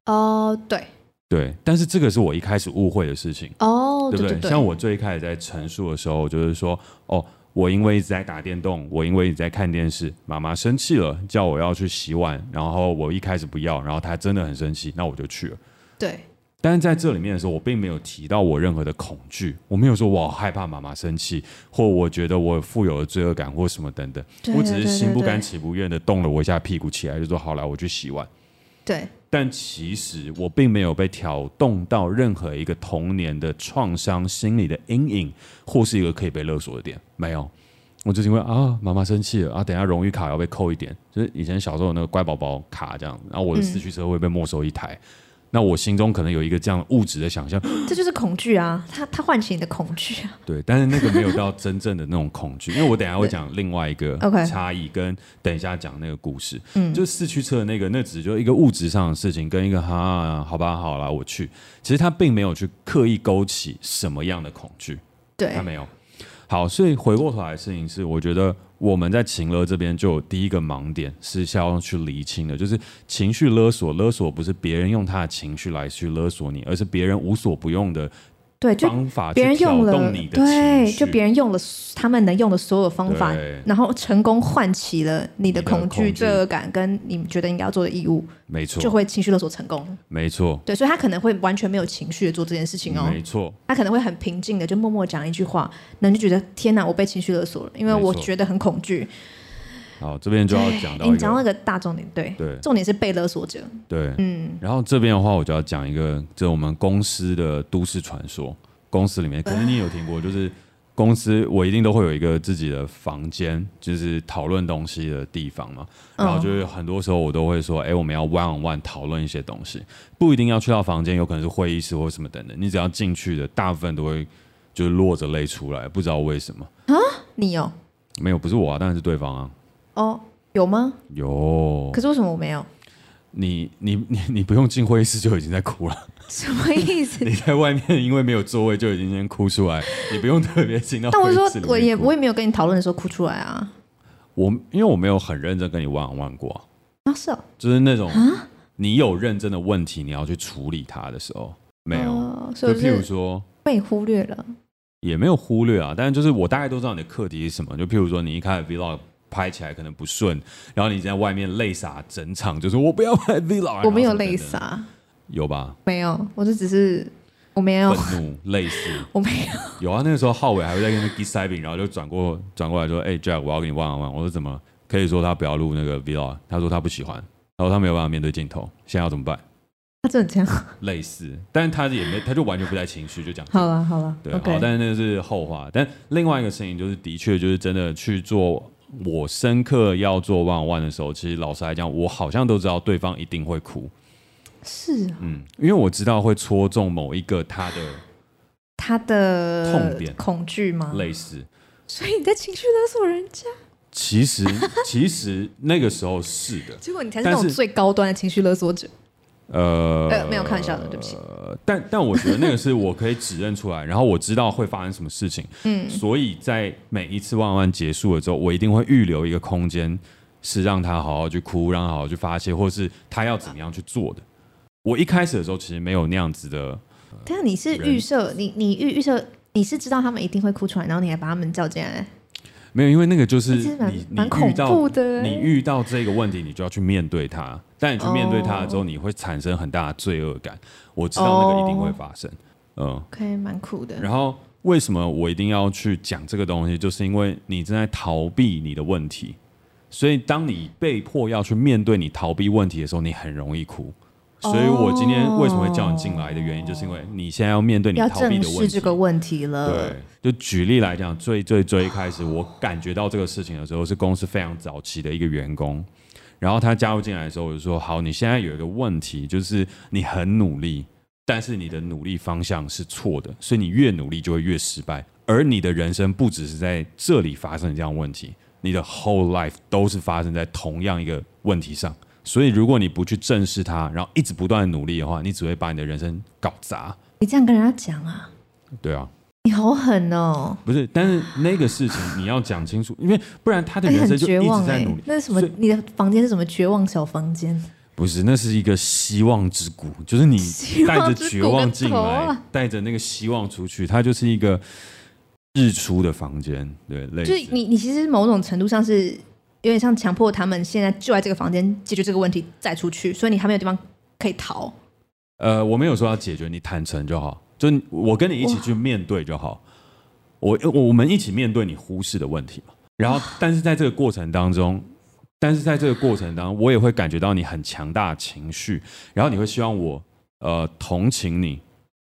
哦，对。对，但是这个是我一开始误会的事情哦，对不对？对对对，像我最开始在陈述的时候，就是说，哦，我因为一直在打电动，我因为一直在看电视，妈妈生气了，叫我要去洗碗，然后我一开始不要，然后她真的很生气，那我就去了。对，但是在这里面的时候，我并没有提到我任何的恐惧，我没有说我害怕妈妈生气，或我觉得我富有的罪恶感或什么等等，我只是心不甘情不愿的动了我一下屁股起来，就说好了，我去洗碗。对。但其实我并没有被挑动到任何一个童年的创伤、心理的阴影，或是一个可以被勒索的点，没有。我就是因为啊，妈妈生气了啊，等下荣誉卡要被扣一点，就是以前小时候有那个乖宝宝卡这样，然后我的四驱车会被没收一台。嗯那我心中可能有一个这样物质的想象，这就是恐惧啊！它它唤起你的恐惧啊！对，但是那个没有到真正的那种恐惧，因为我等一下会讲另外一个 差异，跟等一下讲那个故事，嗯，就是四驱车的那个，那只就一个物质上的事情，跟一个哈，好吧，好了，我去，其实他并没有去刻意勾起什么样的恐惧，对，他没有。好，所以回过头来事情是，我觉得我们在情勒这边就有第一个盲点是需要去厘清的，就是情绪勒索，勒索不是别人用他的情绪来去勒索你，而是别人无所不用的。对，就别人用了，对，就别人用了他们能用的所有方法，然后成功唤起了你的恐惧、罪恶感，跟你觉得应该要做的义务，没错，就会情绪勒索成功，没错。对，所以他可能会完全没有情绪的做这件事情哦，没错。他可能会很平静的就默默讲一句话，那你就觉得天哪，我被情绪勒索了，因为我觉得很恐惧。好，这边就要讲到，你讲到一个大重点，对对，重点是被勒索者，对，嗯，然后这边的话，我就要讲一个，这我们公司的都市传说。公司里面，可能你有听过，就是公司我一定都会有一个自己的房间，就是讨论东西的地方嘛。然后就是很多时候我都会说，哎，我们要 one on one 讨论一些东西，不一定要去到房间，有可能是会议室或什么等等。你只要进去的，大部分都会就是落着泪出来，不知道为什么啊？你有？没有，不是我啊，当然是对方啊。哦，有吗？有。可是为什么我没有？你你你你不用进会议室就已经在哭了，什么意思？你在外面因为没有座位就已经先哭出来，你不用特别进到。但我说我也我也没有跟你讨论的时候哭出来啊。我因为我没有很认真跟你玩玩过啊，是哦，就是那种你有认真的问题你要去处理它的时候没有，就譬如说被忽略了，也没有忽略啊，但是就是我大概都知道你的课题是什么，就譬如说你一开始 vlog。拍起来可能不顺，然后你在外面泪洒整场，就说我不要 拍 vlog。我没有泪洒，有吧？没有，我就只是我没有愤怒泪似，我没有。有啊，那个时候浩伟还会在跟他 get side 然后就转过转过来说：“哎、欸、，Jack，我要跟你 one on one。”我说：“怎么可以说他不要录那个 vlog？” 他说他不喜欢，然后他没有办法面对镜头，现在要怎么办？他真的这样？类似，但是他也没，他就完全不带情绪，就讲好了好了，对.好，但是那个是后话。但另外一个事情就是，的确就是真的去做。我深刻要做 on one 的时候，其实老实来讲，我好像都知道对方一定会哭。是啊，嗯，因为我知道会戳中某一个他的他的痛点、恐惧吗？类似。所以你在情绪勒索人家？其实，其实那个时候是的。结果你才是那种最高端的情绪勒索者。呃，呃，没有开玩笑的，对不起。呃，但但我觉得那个是我可以指认出来，然后我知道会发生什么事情，嗯，所以在每一次 on one 结束了之后，我一定会预留一个空间，是让他好好去哭，让他好好去发泄，或是他要怎么样去做的。我一开始的时候其实没有那样子的。对啊，你是预设，你你预预设，你是知道他们一定会哭出来，然后你还把他们叫进来。没有，因为那个就是你你遇到的你遇到这个问题，你就要去面对它。但你去面对它了之后，你会产生很大的罪恶感。我知道那个一定会发生。嗯可以蛮酷的。然后为什么我一定要去讲这个东西？就是因为你正在逃避你的问题，所以当你被迫要去面对你逃避问题的时候，你很容易哭。所以我今天为什么会叫你进来的原因，就是因为你现在要面对你逃避的问题。要正视这个问题了。对，就举例来讲，最最最一开始我感觉到这个事情的时候，是公司非常早期的一个员工，然后他加入进来的时候，我就说：好，你现在有一个问题，就是你很努力，但是你的努力方向是错的，所以你越努力就会越失败。而你的人生不只是在这里发生这样的问题，你的 whole life 都是发生在同样一个问题上。所以，如果你不去正视它，然后一直不断的努力的话，你只会把你的人生搞砸。你这样跟人家讲啊？对啊。你好狠哦！不是，但是那个事情你要讲清楚，因为不然他的人生就一直在努力。那是什么？你的房间是什么绝望小房间？不是，那是一个希望之谷，就是你带着绝望进来，带着、啊、那个希望出去，它就是一个日出的房间。对，类似。就是你，你其实某种程度上是。有点像强迫他们现在就在这个房间解决这个问题再出去，所以你还没有地方可以逃。呃，我没有说要解决，你坦诚就好，就我跟你一起去面对就好。我我们一起面对你忽视的问题嘛。然后，但是在这个过程当中，但是在这个过程当中，我也会感觉到你很强大的情绪，然后你会希望我呃同情你。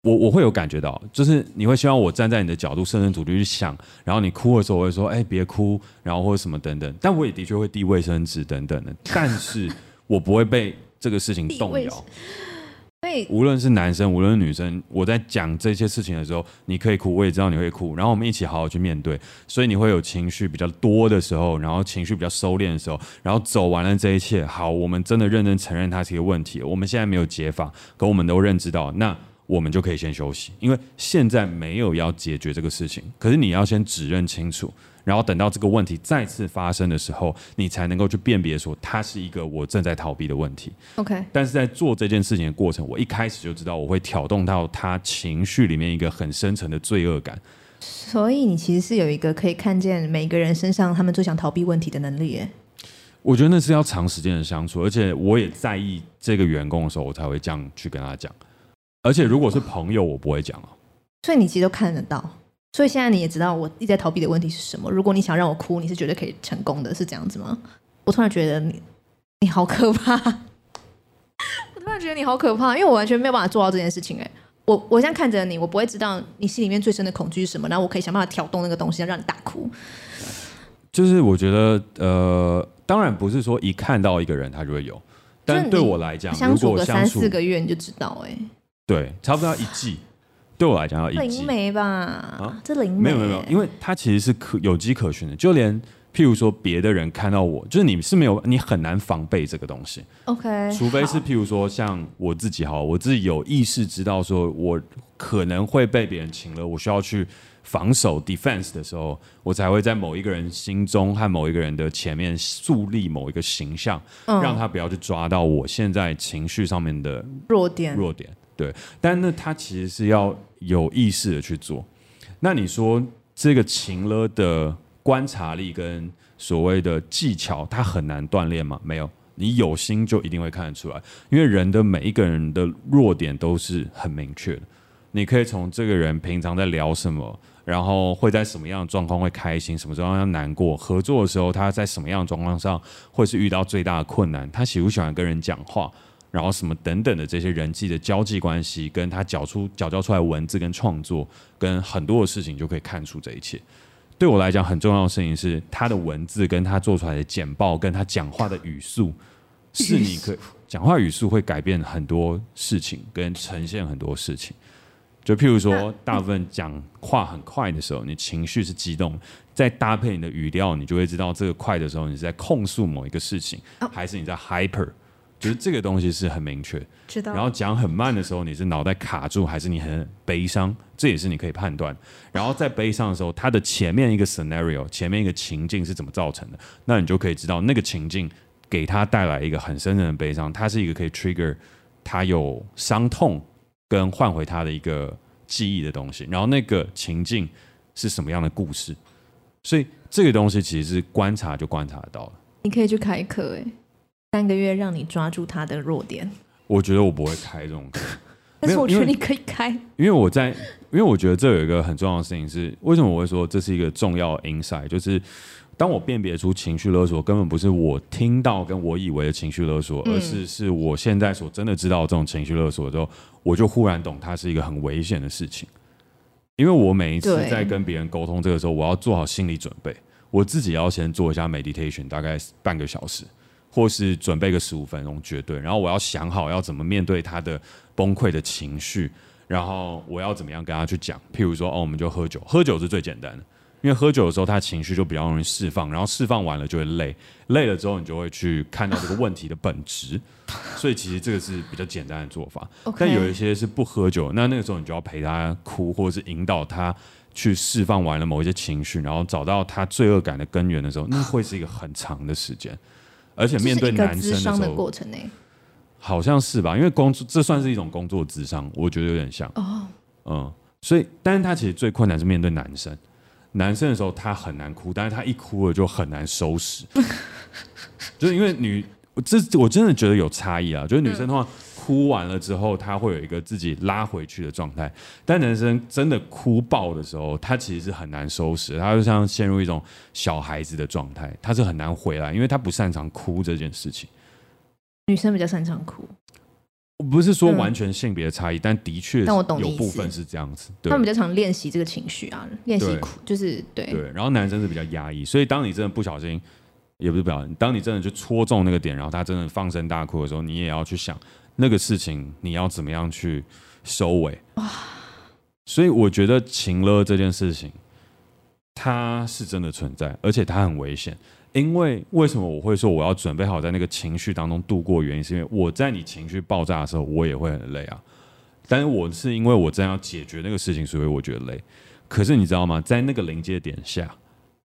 我我会有感觉到，就是你会希望我站在你的角度，设身处地去想，然后你哭的时候，我会说，哎，别哭，然后或者什么等等。但我也的确会递卫生纸等等的，但是我不会被这个事情动摇。无论是男生，无论是女生，我在讲这些事情的时候，你可以哭，我也知道你会哭，然后我们一起好好去面对。所以你会有情绪比较多的时候，然后情绪比较收敛的时候，然后走完了这一切，好，我们真的认真承认它是一个问题。我们现在没有解法，可我们都认知到那。我们就可以先休息，因为现在没有要解决这个事情。可是你要先指认清楚，然后等到这个问题再次发生的时候，你才能够去辨别说它是一个我正在逃避的问题。OK。但是在做这件事情的过程，我一开始就知道我会挑动到他情绪里面一个很深层的罪恶感。所以你其实是有一个可以看见每个人身上他们最想逃避问题的能力耶。我觉得那是要长时间的相处，而且我也在意这个员工的时候，我才会这样去跟他讲。而且如果是朋友，我不会讲啊。所以你其实都看得到，所以现在你也知道我一直在逃避的问题是什么。如果你想让我哭，你是绝对可以成功的，是这样子吗？我突然觉得你你好可怕，我突然觉得你好可怕，因为我完全没有办法做到这件事情。哎，我我现在看着你，我不会知道你心里面最深的恐惧是什么，然后我可以想办法挑动那个东西，让你大哭。就是我觉得，呃，当然不是说一看到一个人他就会有，但对我来讲，相处个三四个月你就知道，哎。对，差不多要一季，对我来讲要。灵媒吧？啊，这灵媒没有没有没有，因为它其实是可有迹可循的。就连譬如说别的人看到我，就是你是没有，你很难防备这个东西。OK，除非是譬如说像我自己哈，我自己有意识知道说我可能会被别人情勒，我需要去防守 defense 的时候，我才会在某一个人心中和某一个人的前面树立某一个形象，嗯，让他不要去抓到我现在情绪上面的弱点弱点。对，但那他其实是要有意识的去做。那你说这个情勒的观察力跟所谓的技巧，他很难锻炼吗？没有，你有心就一定会看得出来。因为人的每一个人的弱点都是很明确的。你可以从这个人平常在聊什么，然后会在什么样的状况会开心，什么状况要难过，合作的时候他在什么样的状况上会是遇到最大的困难，他喜不喜欢跟人讲话。然后什么等等的这些人际的交际关系，跟他缴出缴交出来文字跟创作，跟很多的事情就可以看出这一切。对我来讲，很重要的事情是他的文字跟他做出来的简报，跟他讲话的语速，是你可 讲话语速会改变很多事情，跟呈现很多事情。就譬如说，大部分讲话很快的时候，你情绪是激动，再搭配你的语调，你就会知道这个快的时候，你是在控诉某一个事情，还是你在 hyper。其实这个东西是很明确，知道。然后讲很慢的时候，你是脑袋卡住，还是你很悲伤？这也是你可以判断。然后在悲伤的时候，它的前面一个 scenario，前面一个情境是怎么造成的？那你就可以知道那个情境给他带来一个很深深的悲伤，它是一个可以 trigger 他有伤痛跟换回他的一个记忆的东西。然后那个情境是什么样的故事？所以这个东西其实是观察就观察得到了。你可以去开课诶。三个月让你抓住他的弱点，我觉得我不会开这种课，但是我觉得你可以开，因为我在，因为我觉得这有一个很重要的事情是，为什么我会说这是一个重要 insight，就是当我辨别出情绪勒索根本不是我听到跟我以为的情绪勒索，而是是我现在所真的知道这种情绪勒索的时候，我就忽然懂它是一个很危险的事情，因为我每一次在跟别人沟通这个时候，我要做好心理准备，我自己要先做一下 meditation，大概半个小时。或是准备个十五分钟，绝对。然后我要想好要怎么面对他的崩溃的情绪，然后我要怎么样跟他去讲。譬如说，哦，我们就喝酒，喝酒是最简单的，因为喝酒的时候他情绪就比较容易释放，然后释放完了就会累，累了之后你就会去看到这个问题的本质。所以其实这个是比较简单的做法。但有一些是不喝酒，那那个时候你就要陪他哭，或者是引导他去释放完了某一些情绪，然后找到他罪恶感的根源的时候，那会是一个很长的时间。而且面对男生的时候，的过程好像是吧？因为工作这算是一种工作智商，我觉得有点像。哦，嗯，所以，但是他其实最困难是面对男生。男生的时候他很难哭，但是他一哭了就很难收拾。就是因为女，这我真的觉得有差异啊。就是女生的话哭完了之后，他会有一个自己拉回去的状态。但男生真的哭爆的时候，他其实是很难收拾，他就像陷入一种小孩子的状态，他是很难回来，因为他不擅长哭这件事情。女生比较擅长哭。不是说完全性别的差异，嗯，但的确，但我懂有部分是这样子。他们比较常练习这个情绪啊，练习哭，就是对。对，然后男生是比较压抑，所以当你真的不小心，也不是不小心，当你真的去戳中那个点，然后他真的放声大哭的时候，你也要去想那个事情，你要怎么样去收尾。哇！所以我觉得情勒这件事情，它是真的存在，而且它很危险。因为为什么我会说我要准备好在那个情绪当中度过？原因是因为我在你情绪爆炸的时候，我也会很累啊。但是我是因为我真要解决那个事情，所以我觉得累。可是你知道吗？在那个临界点下，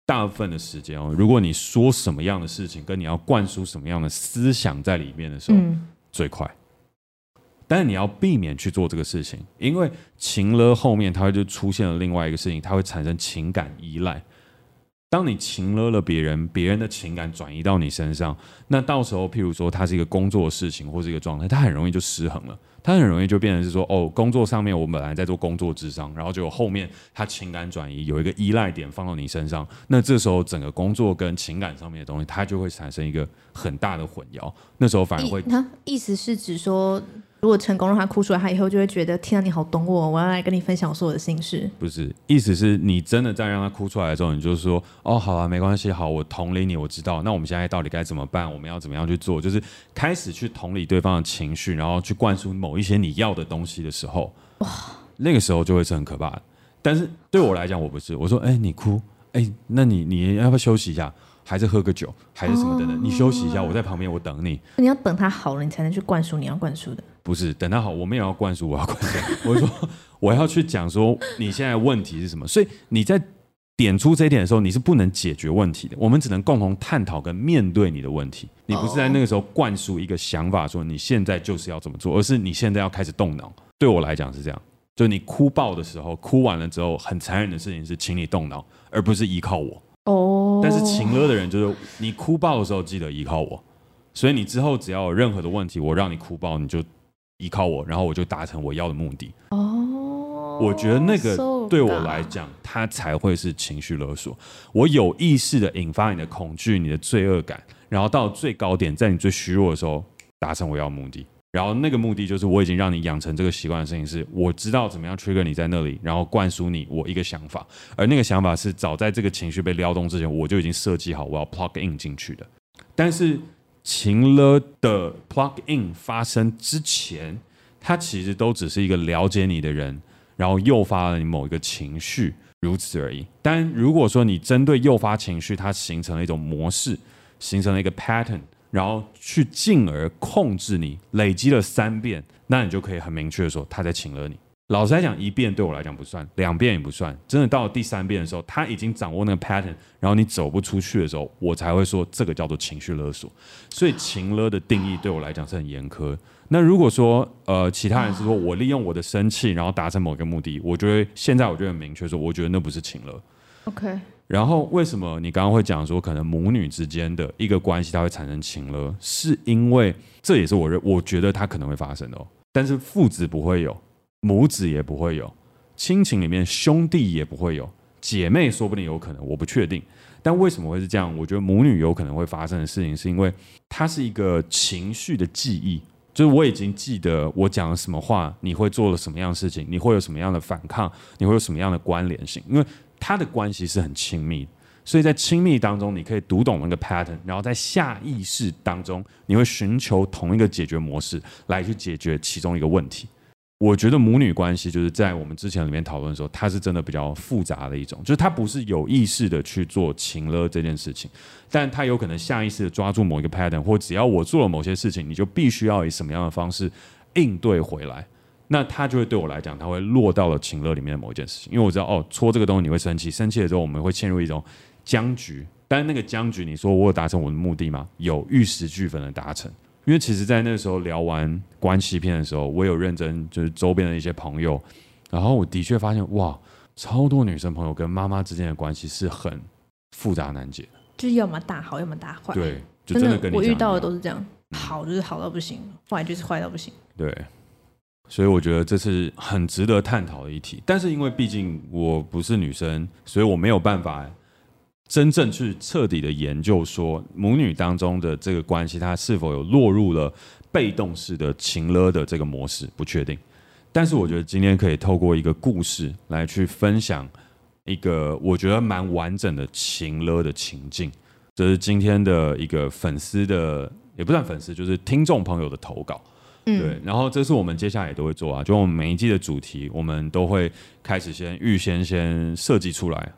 大部分的时间哦，如果你说什么样的事情，跟你要灌输什么样的思想在里面的时候，嗯、最快。但是你要避免去做这个事情，因为情勒后面它就出现了另外一个事情，它会产生情感依赖。当你情勒了别人，别人的情感转移到你身上，那到时候，譬如说，它是一个工作的事情或是一个状态，它很容易就失衡了。它很容易就变成是说，哦，工作上面我本来在做工作之上，然后就后面它情感转移有一个依赖点放到你身上，那这时候整个工作跟情感上面的东西，它就会产生一个很大的混淆。那时候反而会，他意思是指说。如果成功让他哭出来，他以后就会觉得天啊，你好懂我，我要来跟你分享我所有的心事。不是，意思是你真的在让他哭出来的时候，你就说哦，好啊，没关系，好，我同理你，我知道。那我们现在到底该怎么办？我们要怎么样去做？就是开始去同理对方的情绪，然后去灌输某一些你要的东西的时候，哇，那个时候就会是很可怕的。但是对我来讲，我不是，我说，哎，你哭，哎，那你你要不要休息一下？还是喝个酒，还是什么等等？你休息一下，我在旁边，我等你。你要等他好了，你才能去灌输你要灌输的。不是等他好，我们也要灌输，我要灌输。我说我要去讲说你现在问题是什么，所以你在点出这一点的时候，你是不能解决问题的。我们只能共同探讨跟面对你的问题。你不是在那个时候灌输一个想法，说你现在就是要怎么做，而是你现在要开始动脑。对我来讲是这样，就你哭爆的时候，哭完了之后，很残忍的事情是，请你动脑，而不是依靠我。哦，但是情勒的人就是你哭爆的时候记得依靠我，所以你之后只要有任何的问题，我让你哭爆，你就依靠我，然后我就达成我要的目的。哦，我觉得那个对我来讲，它才会是情绪勒索。我有意识的引发你的恐惧、你的罪恶感，然后到最高点，在你最虚弱的时候达成我要的目的。然后那个目的就是，我已经让你养成这个习惯的事情是，我知道怎么样 trigger 你在那里，然后灌输你我一个想法，而那个想法是早在这个情绪被撩动之前，我就已经设计好我要 plug in 进去的。但是情勒的 plug in 发生之前，它其实都只是一个了解你的人，然后诱发了你某一个情绪，如此而已。但如果说你针对诱发情绪，它形成了一种模式，形成了一个 pattern。然后去进而控制你，累积了三遍，那你就可以很明确的说他在情勒你。老实来讲，一遍对我来讲不算，两遍也不算，真的到了第三遍的时候，他已经掌握那个 pattern，然后你走不出去的时候，我才会说这个叫做情绪勒索。所以情勒的定义对我来讲是很严苛。那如果说呃其他人是说我利用我的生气，然后达成某个目的，我觉得现在我就很明确说，我觉得那不是情勒。OK。然后为什么你刚刚会讲说可能母女之间的一个关系它会产生情勒？是因为这也是我认我觉得它可能会发生的哦。但是父子不会有，母子也不会有，亲情里面兄弟也不会有，姐妹说不定有可能，我不确定。但为什么会是这样？我觉得母女有可能会发生的事情，是因为它是一个情绪的记忆，就是我已经记得我讲了什么话，你会做了什么样的事情，你会有什么样的反抗，你会有什么样的关联性，因为。他的关系是很亲密，所以在亲密当中，你可以读懂那个 pattern，然后在下意识当中，你会寻求同一个解决模式来去解决其中一个问题。我觉得母女关系就是在我们之前里面讨论的时候，它是真的比较复杂的一种，就是它不是有意识的去做情勒这件事情，但它有可能下意识的抓住某一个 pattern，或只要我做了某些事情，你就必须要以什么样的方式应对回来。那他就会对我来讲，他会落到了情勒里面的某一件事情，因为我知道哦，戳这个东西你会生气，生气的时候我们会陷入一种僵局。但是那个僵局，你说我有达成我的目的吗？有玉石俱焚的达成。因为其实，在那个时候聊完关系片的时候，我有认真就是周边的一些朋友，然后我的确发现哇，超多女生朋友跟妈妈之间的关系是很复杂难解的，就是要么大好，要么大坏。对，就真的跟我遇到的都是这样。好就是好到不行，坏就是坏到不行。对，所以我觉得这是很值得探讨的议题。但是因为毕竟我不是女生，所以我没有办法真正去彻底的研究说母女当中的这个关系，它是否有落入了被动式的情勒的这个模式，不确定。但是我觉得今天可以透过一个故事来去分享一个我觉得蛮完整的情勒的情境。这是今天的一个粉丝的，也不算粉丝，就是听众朋友的投稿。嗯，对。然后这是我们接下来也都会做啊，就我们每一季的主题，我们都会开始先预先先设计出来。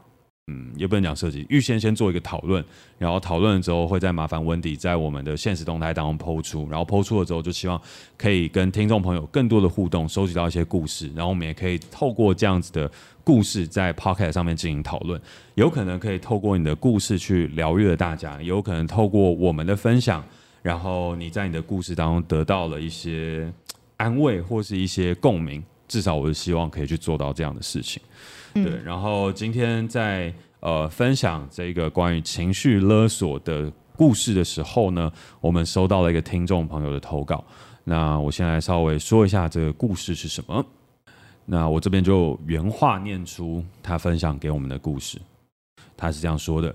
嗯，也不能讲设计，预先先做一个讨论，然后讨论了之后，会再麻烦温迪在我们的现实动态当中抛出，然后抛出了之后，就希望可以跟听众朋友更多的互动，收集到一些故事，然后我们也可以透过这样子的故事在 Podcast 上面进行讨论，有可能可以透过你的故事去疗愈了大家，也有可能透过我们的分享，然后你在你的故事当中得到了一些安慰或是一些共鸣，至少我是希望可以去做到这样的事情。对，然后今天在呃分享这个关于情绪勒索的故事的时候呢，我们收到了一个听众朋友的投稿。那我先来稍微说一下这个故事是什么。那我这边就原话念出他分享给我们的故事。他是这样说的：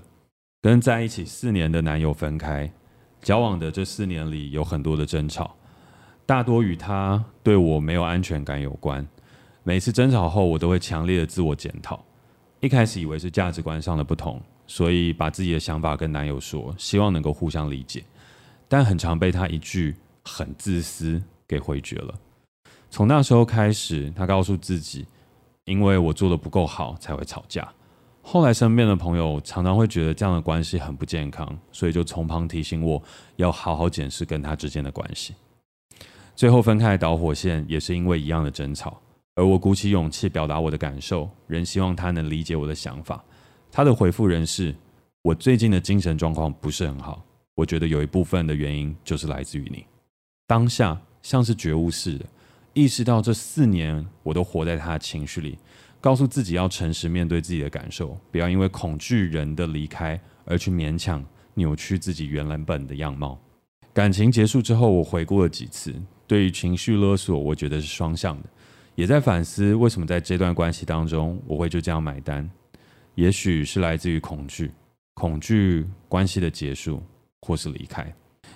跟在一起四年的男友分开，交往的这四年里有很多的争吵，大多与他对我没有安全感有关。每次争吵后，我都会强烈的自我检讨。一开始以为是价值观上的不同，所以把自己的想法跟男友说，希望能够互相理解。但很常被他一句“很自私”给回绝了。从那时候开始，他告诉自己，因为我做的不够好才会吵架。后来身边的朋友常常会觉得这样的关系很不健康，所以就从旁提醒我要好好检视跟他之间的关系。最后分开的导火线也是因为一样的争吵。而我鼓起勇气表达我的感受，仍希望他能理解我的想法。他的回复仍是：我最近的精神状况不是很好，我觉得有一部分的原因就是来自于你。当下像是觉悟似的，意识到这四年我都活在他的情绪里，告诉自己要诚实面对自己的感受，不要因为恐惧人的离开而去勉强扭曲自己原来本的样貌。感情结束之后，我回顾了几次，对于情绪勒索，我觉得是双向的。也在反思，为什么在这段关系当中，我会就这样买单？也许是来自于恐惧，恐惧关系的结束，或是离开。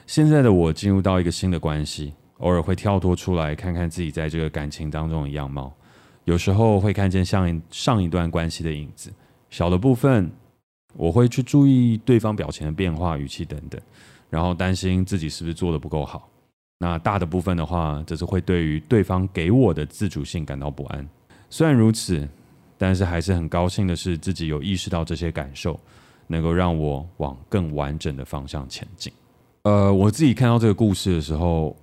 现在的我进入到一个新的关系，偶尔会跳脱出来看看自己在这个感情当中的样貌。有时候会看见像上一段关系的影子，小的部分我会去注意对方表情的变化、语气等等，然后担心自己是不是做得不够好。那大的部分的话，则是会对于对方给我的自主性感到不安。虽然如此，但是还是很高兴的是，自己有意识到这些感受，能够让我往更完整的方向前进。呃，我自己看到这个故事的时候，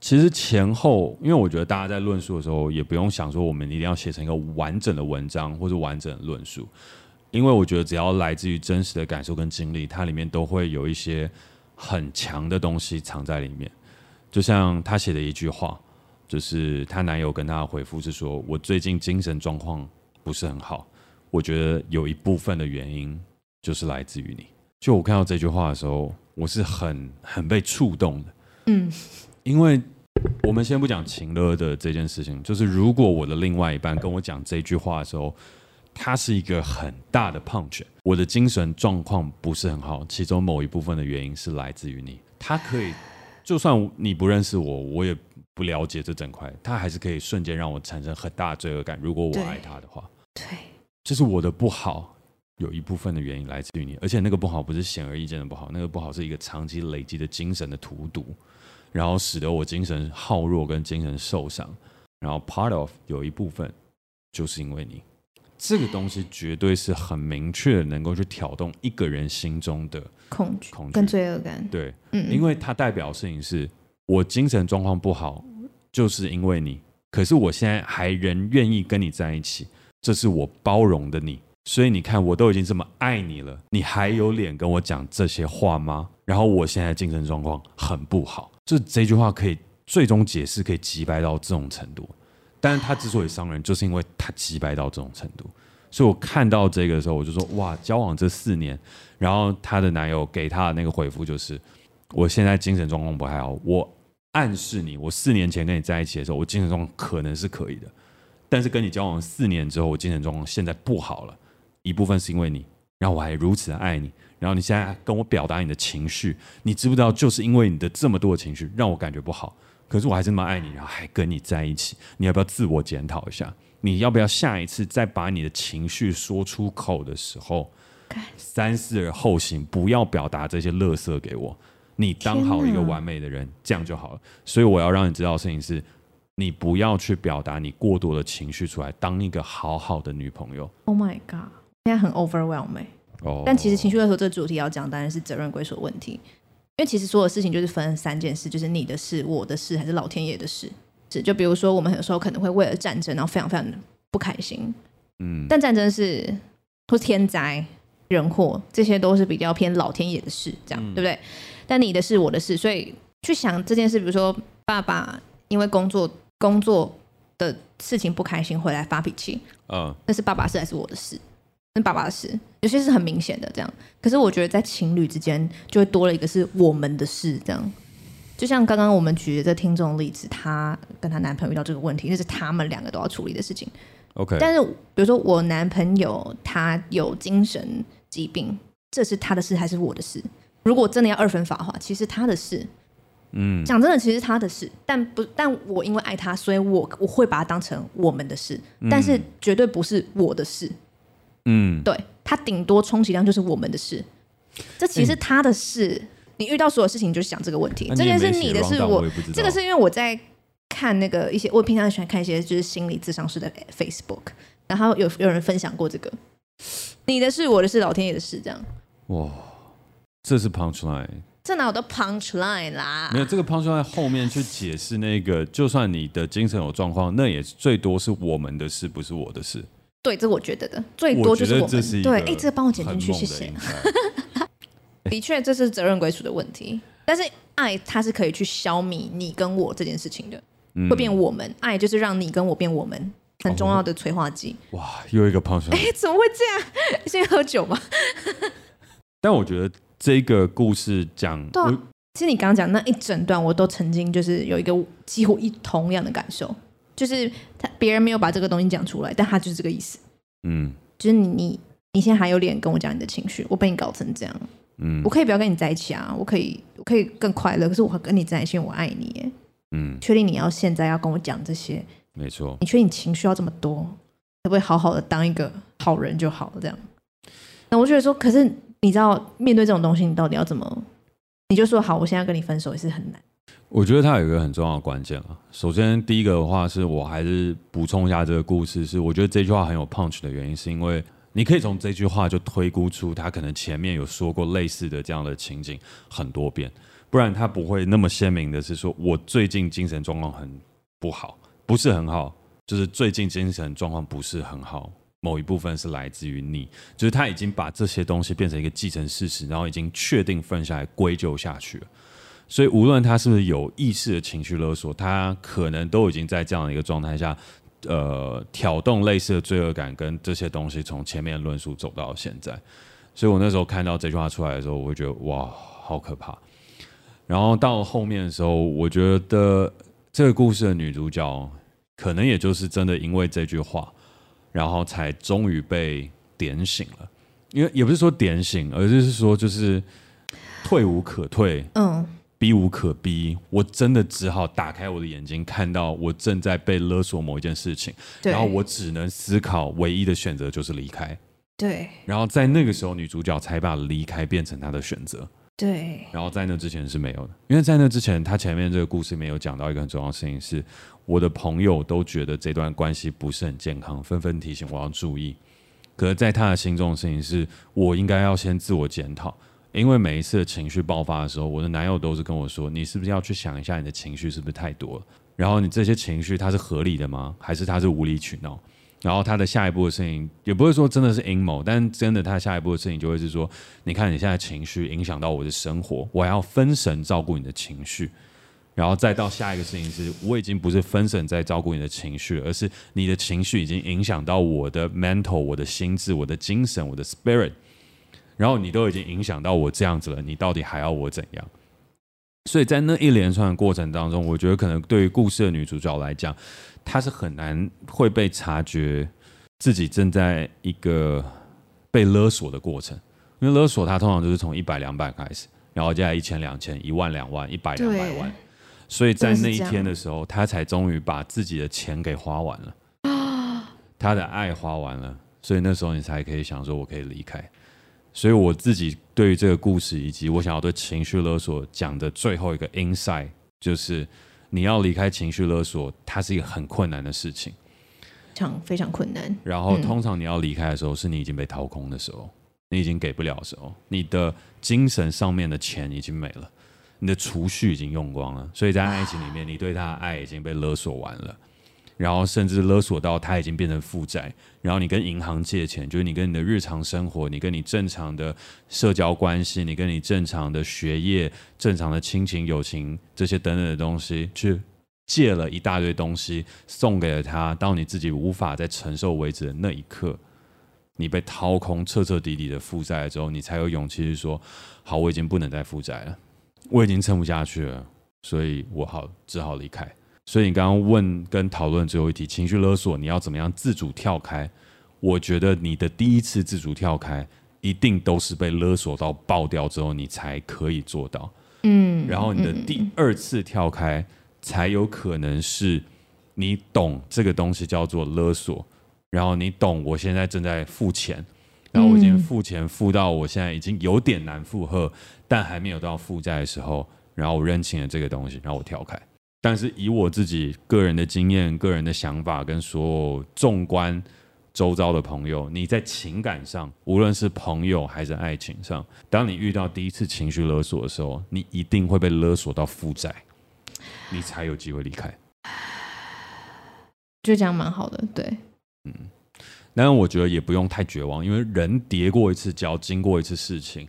其实前后，因为我觉得大家在论述的时候，也不用想说我们一定要写成一个完整的文章或者完整的论述，因为我觉得只要来自于真实的感受跟经历，它里面都会有一些很强的东西藏在里面。就像她写的一句话，就是她男友跟她的回复是说：“我最近精神状况不是很好，我觉得有一部分的原因就是来自于你。”就我看到这句话的时候，我是很很被触动的。嗯，因为我们先不讲情勒的这件事情，就是如果我的另外一半跟我讲这句话的时候，他是一个很大的 punch，我的精神状况不是很好，其中某一部分的原因是来自于你，他可以。就算你不认识我，我也不了解这整块，他还是可以瞬间让我产生很大的罪恶感。如果我爱他的话，对，这是我的不好，有一部分的原因来自于你，而且那个不好不是显而易见的不好，那个不好是一个长期累积的精神的荼毒，然后使得我精神耗弱跟精神受伤，然后 part of 有一部分就是因为你。这个东西绝对是很明确，能够去挑动一个人心中的恐惧、恐惧跟罪恶感。对，嗯，因为它代表的事情是我精神状况不好，就是因为你。可是我现在还仍愿意跟你在一起，这是我包容的你。所以你看，我都已经这么爱你了，你还有脸跟我讲这些话吗？然后我现在精神状况很不好，就这句话可以最终解释，可以击败到这种程度。但是他之所以伤人，就是因为他击败到这种程度，所以我看到这个的时候，我就说哇，交往这四年，然后她的男友给她的那个回复就是，我现在精神状况不太好，我暗示你，我四年前跟你在一起的时候，我精神状况可能是可以的，但是跟你交往四年之后，我精神状况现在不好了，一部分是因为你，然后我还如此的爱你，然后你现在跟我表达你的情绪，你知不知道，就是因为你的这么多的情绪，让我感觉不好，可是我还是那么爱你，然后还跟你在一起，你要不要自我检讨一下？你要不要下一次再把你的情绪说出口的时候，三思而后行，不要表达这些垃圾给我。你当好一个完美的人，这样就好了。所以我要让你知道的事情是，你不要去表达你过多的情绪出来，当一个好好的女朋友。Oh my god，现在很 overwhelming。哦，但其实情绪勒索这个主题要讲，当然是责任归属问题。因为其实所有事情就是分三件事，就是你的事、我的事，还是老天爷的事。是，就比如说我们有时候可能会为了战争，然后非常非常的不开心。嗯，但战争是或天灾人祸，这些都是比较偏老天爷的事，这样、嗯、对不对？但你的事，我的事，所以去想这件事，比如说爸爸因为工作工作的事情不开心回来发脾气，嗯，那是爸爸事还是我的事？那爸爸的事，有些是很明显的这样。可是我觉得在情侣之间就会多了一个是我们的事，这样。就像刚刚我们举的这听众例子，她跟她男朋友遇到这个问题，那是他们两个都要处理的事情。OK。但是比如说我男朋友他有精神疾病，这是他的事还是我的事？如果真的要二分法的话，其实他的事，嗯，讲真的，其实他的事，但不，但我因为爱他，所以我我会把它当成我们的事，嗯，但是绝对不是我的事，嗯，对，他顶多充其量就是我们的事，这其实他的事，欸，你遇到所有事情你就想这个问题，这件事你的事，我，这个是因为我在看那个一些，我平常喜欢看一些就是心理智商师的 Facebook，然后有有人分享过这个，你的事，我的事，老天爷的事，这样，哇。这是 punch line，这哪有的 punch line 啦？没有这个 punch line 后面去解释那个，就算你的精神有状况，那也最多是我们的事，不是我的事。对，这我觉得的，最多就是我们。对，哎，这个帮我剪进去，谢谢。的确，这是责任归属的问题，但是爱它是可以去消弭你跟我这件事情的，嗯、会变我们。爱就是让你跟我变我们，很重要的催化剂。哦、哇，又一个 punch line。哎，怎么会这样？是因为喝酒吗？但我觉得。这个故事讲，对啊，其实你刚刚讲那一整段，我都曾经就是有一个几乎一同样的感受，就是他别人没有把这个东西讲出来，但他就是这个意思。嗯，就是你你你现在还有脸跟我讲你的情绪，我被你搞成这样，嗯，我可以不要跟你在一起啊，我可以我可以更快乐，可是我跟你在一起，我爱你耶，嗯，确定你要现在要跟我讲这些？没错，你确定你情绪要这么多，可不可以好好的当一个好人就好了？这样，那我觉得说，可是。你知道面对这种东西，你到底要怎么？你就说好，我现在跟你分手也是很难。我觉得它有一个很重要的关键啊。首先，第一个的话是我还是补充一下这个故事，是我觉得这句话很有 punch 的原因，是因为你可以从这句话就推估出他可能前面有说过类似的这样的情景很多遍，不然他不会那么鲜明的是说我最近精神状况很不好，不是很好，就是最近精神状况不是很好。某一部分是来自于你，就是他已经把这些东西变成一个既成事实，然后已经确定分下来归咎下去了。所以无论他是不是有意识的情绪勒索，他可能都已经在这样的一个状态下，呃，挑动类似的罪恶感跟这些东西从前面论述走到现在。所以我那时候看到这句话出来的时候，我会觉得哇，好可怕。然后到后面的时候，我觉得这个故事的女主角可能也就是真的因为这句话。然后才终于被点醒了，因为也不是说点醒，而是说就是退无可退，嗯，逼无可逼，我真的只好打开我的眼睛，看到我正在被勒索某一件事情，然后我只能思考，唯一的选择就是离开，对，然后在那个时候，女主角才把离开变成她的选择，对，然后在那之前是没有的，因为在那之前，她前面这个故事没有讲到一个很重要的事情是。我的朋友都觉得这段关系不是很健康，纷纷提醒我要注意。可是，在他的心中的事情是，我应该要先自我检讨，因为每一次的情绪爆发的时候，我的男友都是跟我说：“你是不是要去想一下，你的情绪是不是太多了？然后你这些情绪它是合理的吗？还是它是无理取闹？”然后他的下一步的事情，也不会说真的是阴谋，但真的他下一步的事情就会是说：“你看你现在情绪影响到我的生活，我要分神照顾你的情绪。”然后再到下一个事情是，我已经不是分神在照顾你的情绪，而是你的情绪已经影响到我的 mental、我的心智、我的精神、我的 spirit，然后你都已经影响到我这样子了，你到底还要我怎样？所以在那一连串的过程当中，我觉得可能对于故事的女主角来讲，她是很难会被察觉自己正在一个被勒索的过程，因为勒索它通常就是从一百两百开始，然后接下来一千两千一万两万一百两百万，所以在那一天的时候，她才终于把自己的钱给花完了，她的爱花完了，所以那时候你才可以想说，我可以离开。所以我自己对于这个故事，以及我想要对情绪勒索讲的最后一个 insight，就是你要离开情绪勒索，它是一个很困难的事情，非常非常困难。然后通常你要离开的时候，是你已经被掏空的时候，你已经给不了的时候，你的精神上面的钱已经没了，你的储蓄已经用光了，所以在爱情里面，你对他的爱已经被勒索完了。然后甚至勒索到他已经变成负债，然后你跟银行借钱，就是你跟你的日常生活，你跟你正常的社交关系，你跟你正常的学业、正常的亲情、友情这些等等的东西，去借了一大堆东西送给了他，到你自己无法再承受为止的那一刻，你被掏空、彻彻底底的负债了之后，你才有勇气去说：好，我已经不能再负债了，我已经撑不下去了，所以我好只好离开。所以你刚刚问跟讨论最后一题，情绪勒索你要怎么样自主跳开？我觉得你的第一次自主跳开，一定都是被勒索到爆掉之后，你才可以做到。嗯，然后你的第二次跳开，才有可能是你懂这个东西叫做勒索，然后你懂我现在正在付钱，然后我已经付钱付到我现在已经有点难负荷，但还没有到负债的时候，然后我认清了这个东西，然后我跳开。但是以我自己个人的经验、个人的想法，跟所有纵观周遭的朋友，你在情感上，无论是朋友还是爱情上，当你遇到第一次情绪勒索的时候，你一定会被勒索到负债，你才有机会离开。就这样蛮好的，对，嗯。但我觉得也不用太绝望，因为人跌过一次跤，经过一次事情，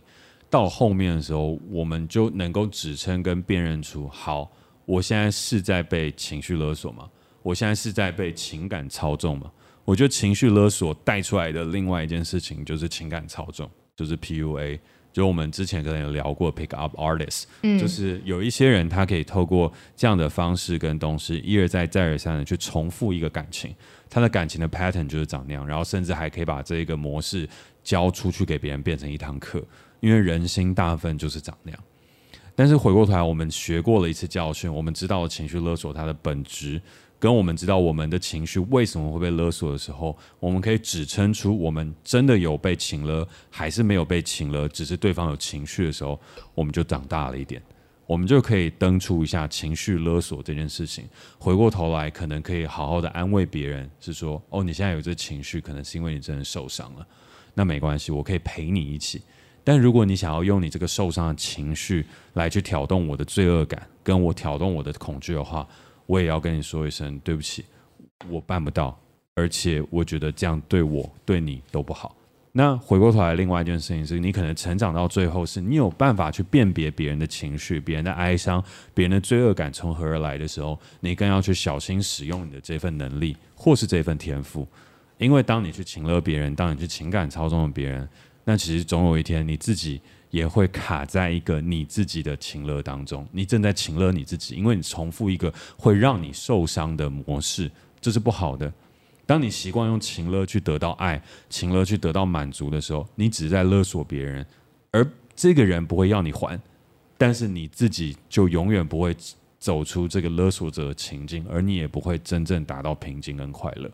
到后面的时候，我们就能够指称跟辨认出好。我现在是在被情绪勒索吗？我现在是在被情感操纵吗？我觉得情绪勒索带出来的另外一件事情就是情感操纵，就是 PUA，就我们之前可能有聊过 Pick Up Artist，嗯，就是有一些人他可以透过这样的方式跟东西一而再再而三的去重复一个感情，他的感情的 pattern 就是长那样，然后甚至还可以把这一个模式教出去给别人变成一堂课，因为人心大部分就是长那样。但是回过头来，我们学过了一次教训，我们知道了情绪勒索它的本质，跟我们知道我们的情绪为什么会被勒索的时候，我们可以指称出我们真的有被情勒，还是没有被情勒，只是对方有情绪的时候，我们就长大了一点，我们就可以登出一下情绪勒索这件事情。回过头来，可能可以好好的安慰别人，是说，哦，你现在有这情绪，可能是因为你真的受伤了，那没关系，我可以陪你一起。但如果你想要用你这个受伤的情绪来去挑动我的罪恶感，跟我挑动我的恐惧的话，我也要跟你说一声对不起，我办不到，而且我觉得这样对我对你都不好。那回过头来，另外一件事情是你可能成长到最后，是你有办法去辨别别人的情绪、别人的哀伤、别人的罪恶感从何而来的时候，你更要去小心使用你的这份能力或是这份天赋，因为当你去情勒别人，当你去情感操纵别人。那其实总有一天，你自己也会卡在一个你自己的情乐当中。你正在情乐你自己，因为你重复一个会让你受伤的模式，这是不好的。当你习惯用情乐去得到爱、情乐去得到满足的时候，你只是在勒索别人，而这个人不会要你还，但是你自己就永远不会走出这个勒索者的情境，而你也不会真正达到平静跟快乐，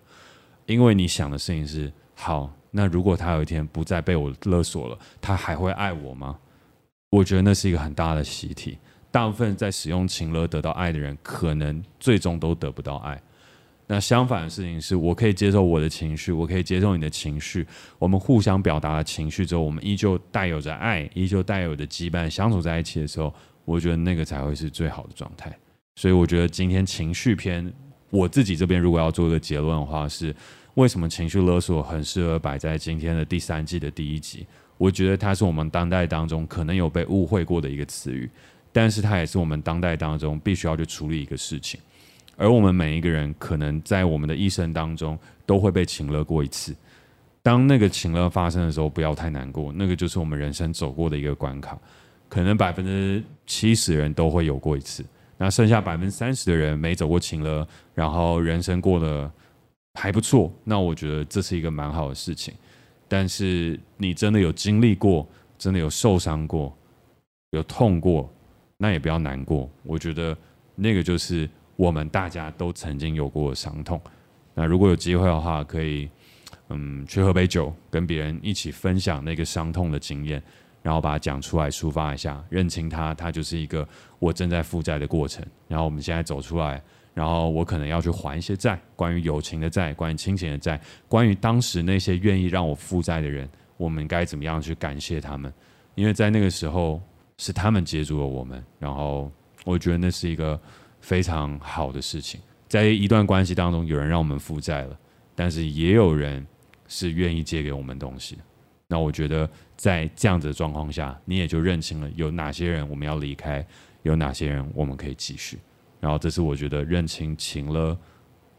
因为你想的事情是好。那如果他有一天不再被我勒索了，他还会爱我吗？我觉得那是一个很大的习题。大部分在使用情勒得到爱的人，可能最终都得不到爱。那相反的事情是，我可以接受我的情绪，我可以接受你的情绪，我们互相表达了情绪之后，我们依旧带有着爱，依旧带有着羁绊，相处在一起的时候，我觉得那个才会是最好的状态。所以我觉得今天情绪篇，我自己这边如果要做一个结论的话是。为什么情绪勒索很适合摆在今天的第三季的第一集？我觉得它是我们当代当中可能有被误会过的一个词语，但是它也是我们当代当中必须要去处理一个事情。而我们每一个人可能在我们的一生当中都会被情勒过一次。当那个情勒发生的时候，不要太难过，那个就是我们人生走过的一个关卡。可能百分之七十人都会有过一次。那剩下百分之三十的人没走过情勒，然后人生过得还不错，那我觉得这是一个蛮好的事情。但是你真的有经历过，真的有受伤过，有痛过，那也不要难过。我觉得那个就是我们大家都曾经有过的伤痛。那如果有机会的话，可以嗯去喝杯酒，跟别人一起分享那个伤痛的经验。然后把它讲出来，抒发一下，认清它，它就是一个我正在负债的过程。然后我们现在走出来，然后我可能要去还一些债，关于友情的债，关于亲情的债，关于当时那些愿意让我负债的人，我们该怎么样去感谢他们？因为在那个时候是他们接住了我们，然后我觉得那是一个非常好的事情。在一段关系当中，有人让我们负债了，但是也有人是愿意借给我们东西。那我觉得。在这样子的状况下，你也就认清了有哪些人我们要离开，有哪些人我们可以继续。然后，这是我觉得认清情了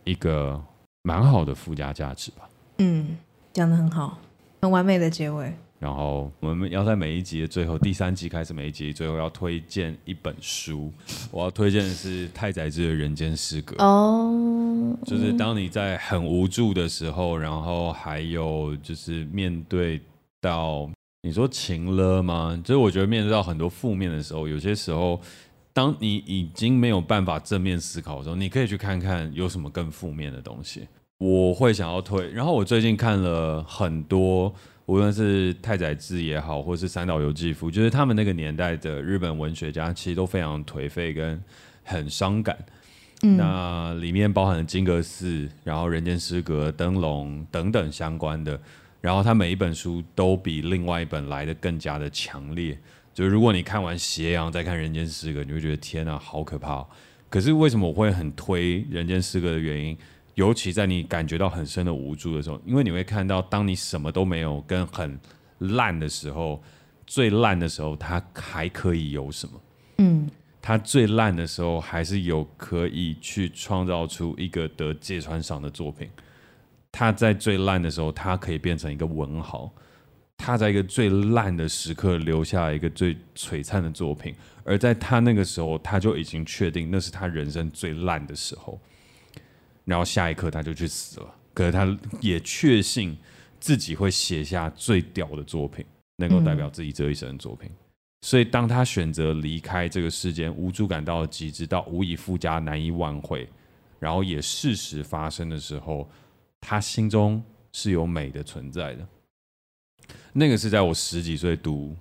一个蛮好的附加价值吧。嗯，讲的很好，很完美的结尾。然后，我们要在每一集的最后，第三集开始，每一集最后要推荐一本书。我要推荐的是太宰治的《人间失格》。哦，就是当你在很无助的时候，然后还有就是面对到。你说情了吗？就是我觉得面对到很多负面的时候，有些时候，当你已经没有办法正面思考的时候，你可以去看看有什么更负面的东西。我会想要推。然后我最近看了很多，无论是太宰治也好，或是三岛由纪夫，就是他们那个年代的日本文学家，其实都非常颓废跟很伤感。嗯。那里面包含了金阁寺，然后人间失格、灯笼等等相关的。然后他每一本书都比另外一本来的更加的强烈。就是如果你看完《斜阳》再看《人间失格》，你会觉得天哪，好可怕哦！可是为什么我会很推《人间失格》的原因，尤其在你感觉到很深的无助的时候，因为你会看到，当你什么都没有跟很烂的时候，最烂的时候，它还可以有什么？嗯，它最烂的时候还是有可以去创造出一个得芥川赏的作品。他在最烂的时候，他可以变成一个文豪；他在一个最烂的时刻留下一个最璀璨的作品，而在他那个时候，他就已经确定那是他人生最烂的时候。然后下一刻他就去死了，可是他也确信自己会写下最屌的作品，能够代表自己这一生的作品。嗯。所以，当他选择离开这个世间，无助感到极致，到无以复加、难以挽回，然后也事实发生的时候。他心中是有美的存在的，那个是在我十几岁读《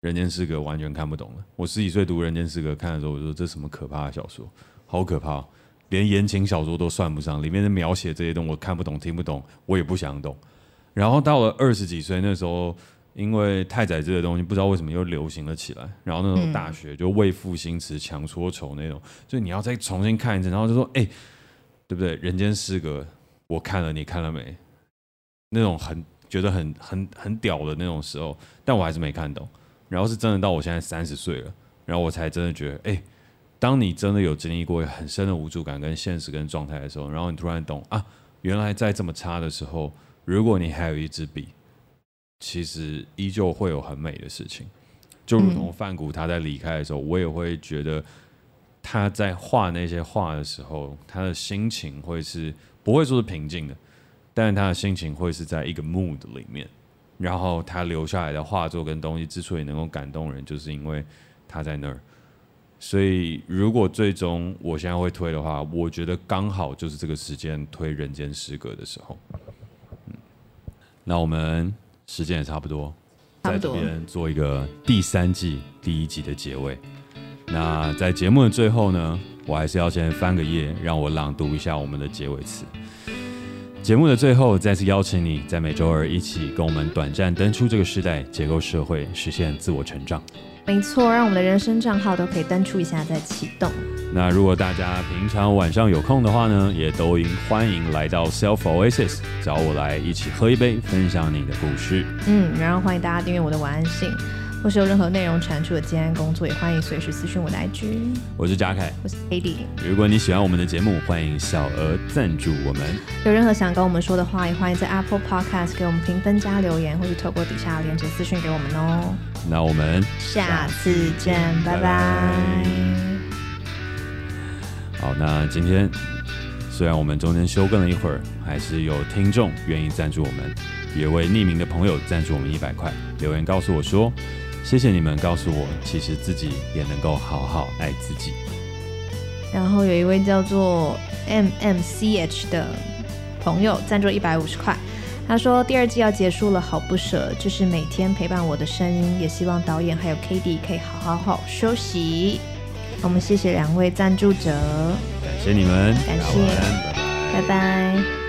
人间失格》完全看不懂的。我十几岁读《人间失格》看的时候，我说这什么可怕的小说，好可怕，连言情小说都算不上，里面的描写这些东西我看不懂、听不懂，我也不想懂。然后到了二十几岁那时候，因为太宰治的东西不知道为什么又流行了起来，然后那种大学就为赋新词强说愁那种，所以你要再重新看一次，然后就说哎，对不对？《人间失格》。我看了，你看了没？那种很觉得很很很屌的那种时候，但我还是没看懂。然后是真的到我现在三十岁了，然后我才真的觉得，哎、当你真的有经历过很深的无助感、跟现实、跟状态的时候，然后你突然懂啊，原来在这么差的时候，如果你还有一支笔，其实依旧会有很美的事情。就如同范谷他在离开的时候，我也会觉得他在画那些画的时候，他的心情会是。不会说是平静的，但是他的心情会是在一个 mood 里面，然后他留下来的画作跟东西之所以能够感动人，就是因为他在那儿。所以如果最终我现在会推的话，我觉得刚好就是这个时间推《人间失格》的时候。嗯，那我们时间也差不多，在这边做一个第三季第一集的结尾。那在节目的最后呢，我还是要先翻个页，让我朗读一下我们的结尾词。节目的最后，再次邀请你在每周二一起跟我们短暂登出这个时代，结构社会，实现自我成长。没错，让我们的人生账号都可以登出一下再启动。那如果大家平常晚上有空的话呢，也都应欢迎来到 Self Oasis 找我来一起喝一杯，分享你的故事。嗯，然后欢迎大家订阅我的晚安信。或是有任何内容产出的接案工作，也欢迎随时私讯我的 IG。我是嘉凯，我是 AD。如果你喜欢我们的节目，欢迎小额赞助我们。有任何想跟我们说的话，也欢迎在 Apple Podcast 给我们评分加留言，或是透过底下的链接私讯给我们哦。那我们下次见，拜拜。拜拜。好，那今天虽然我们中间休更了一会儿，还是有听众愿意赞助我们，有位匿名的朋友赞助我们一百块，留言告诉我说。谢谢你们告诉我，其实自己也能够好好爱自己。然后有一位叫做 M M C H 的朋友赞助一百五十块，他说第二季要结束了，好不舍，这是每天陪伴我的声音，也希望导演还有 K D 可以好好好休息。我们谢谢两位赞助者，感谢你们，感谢，拜拜。拜拜。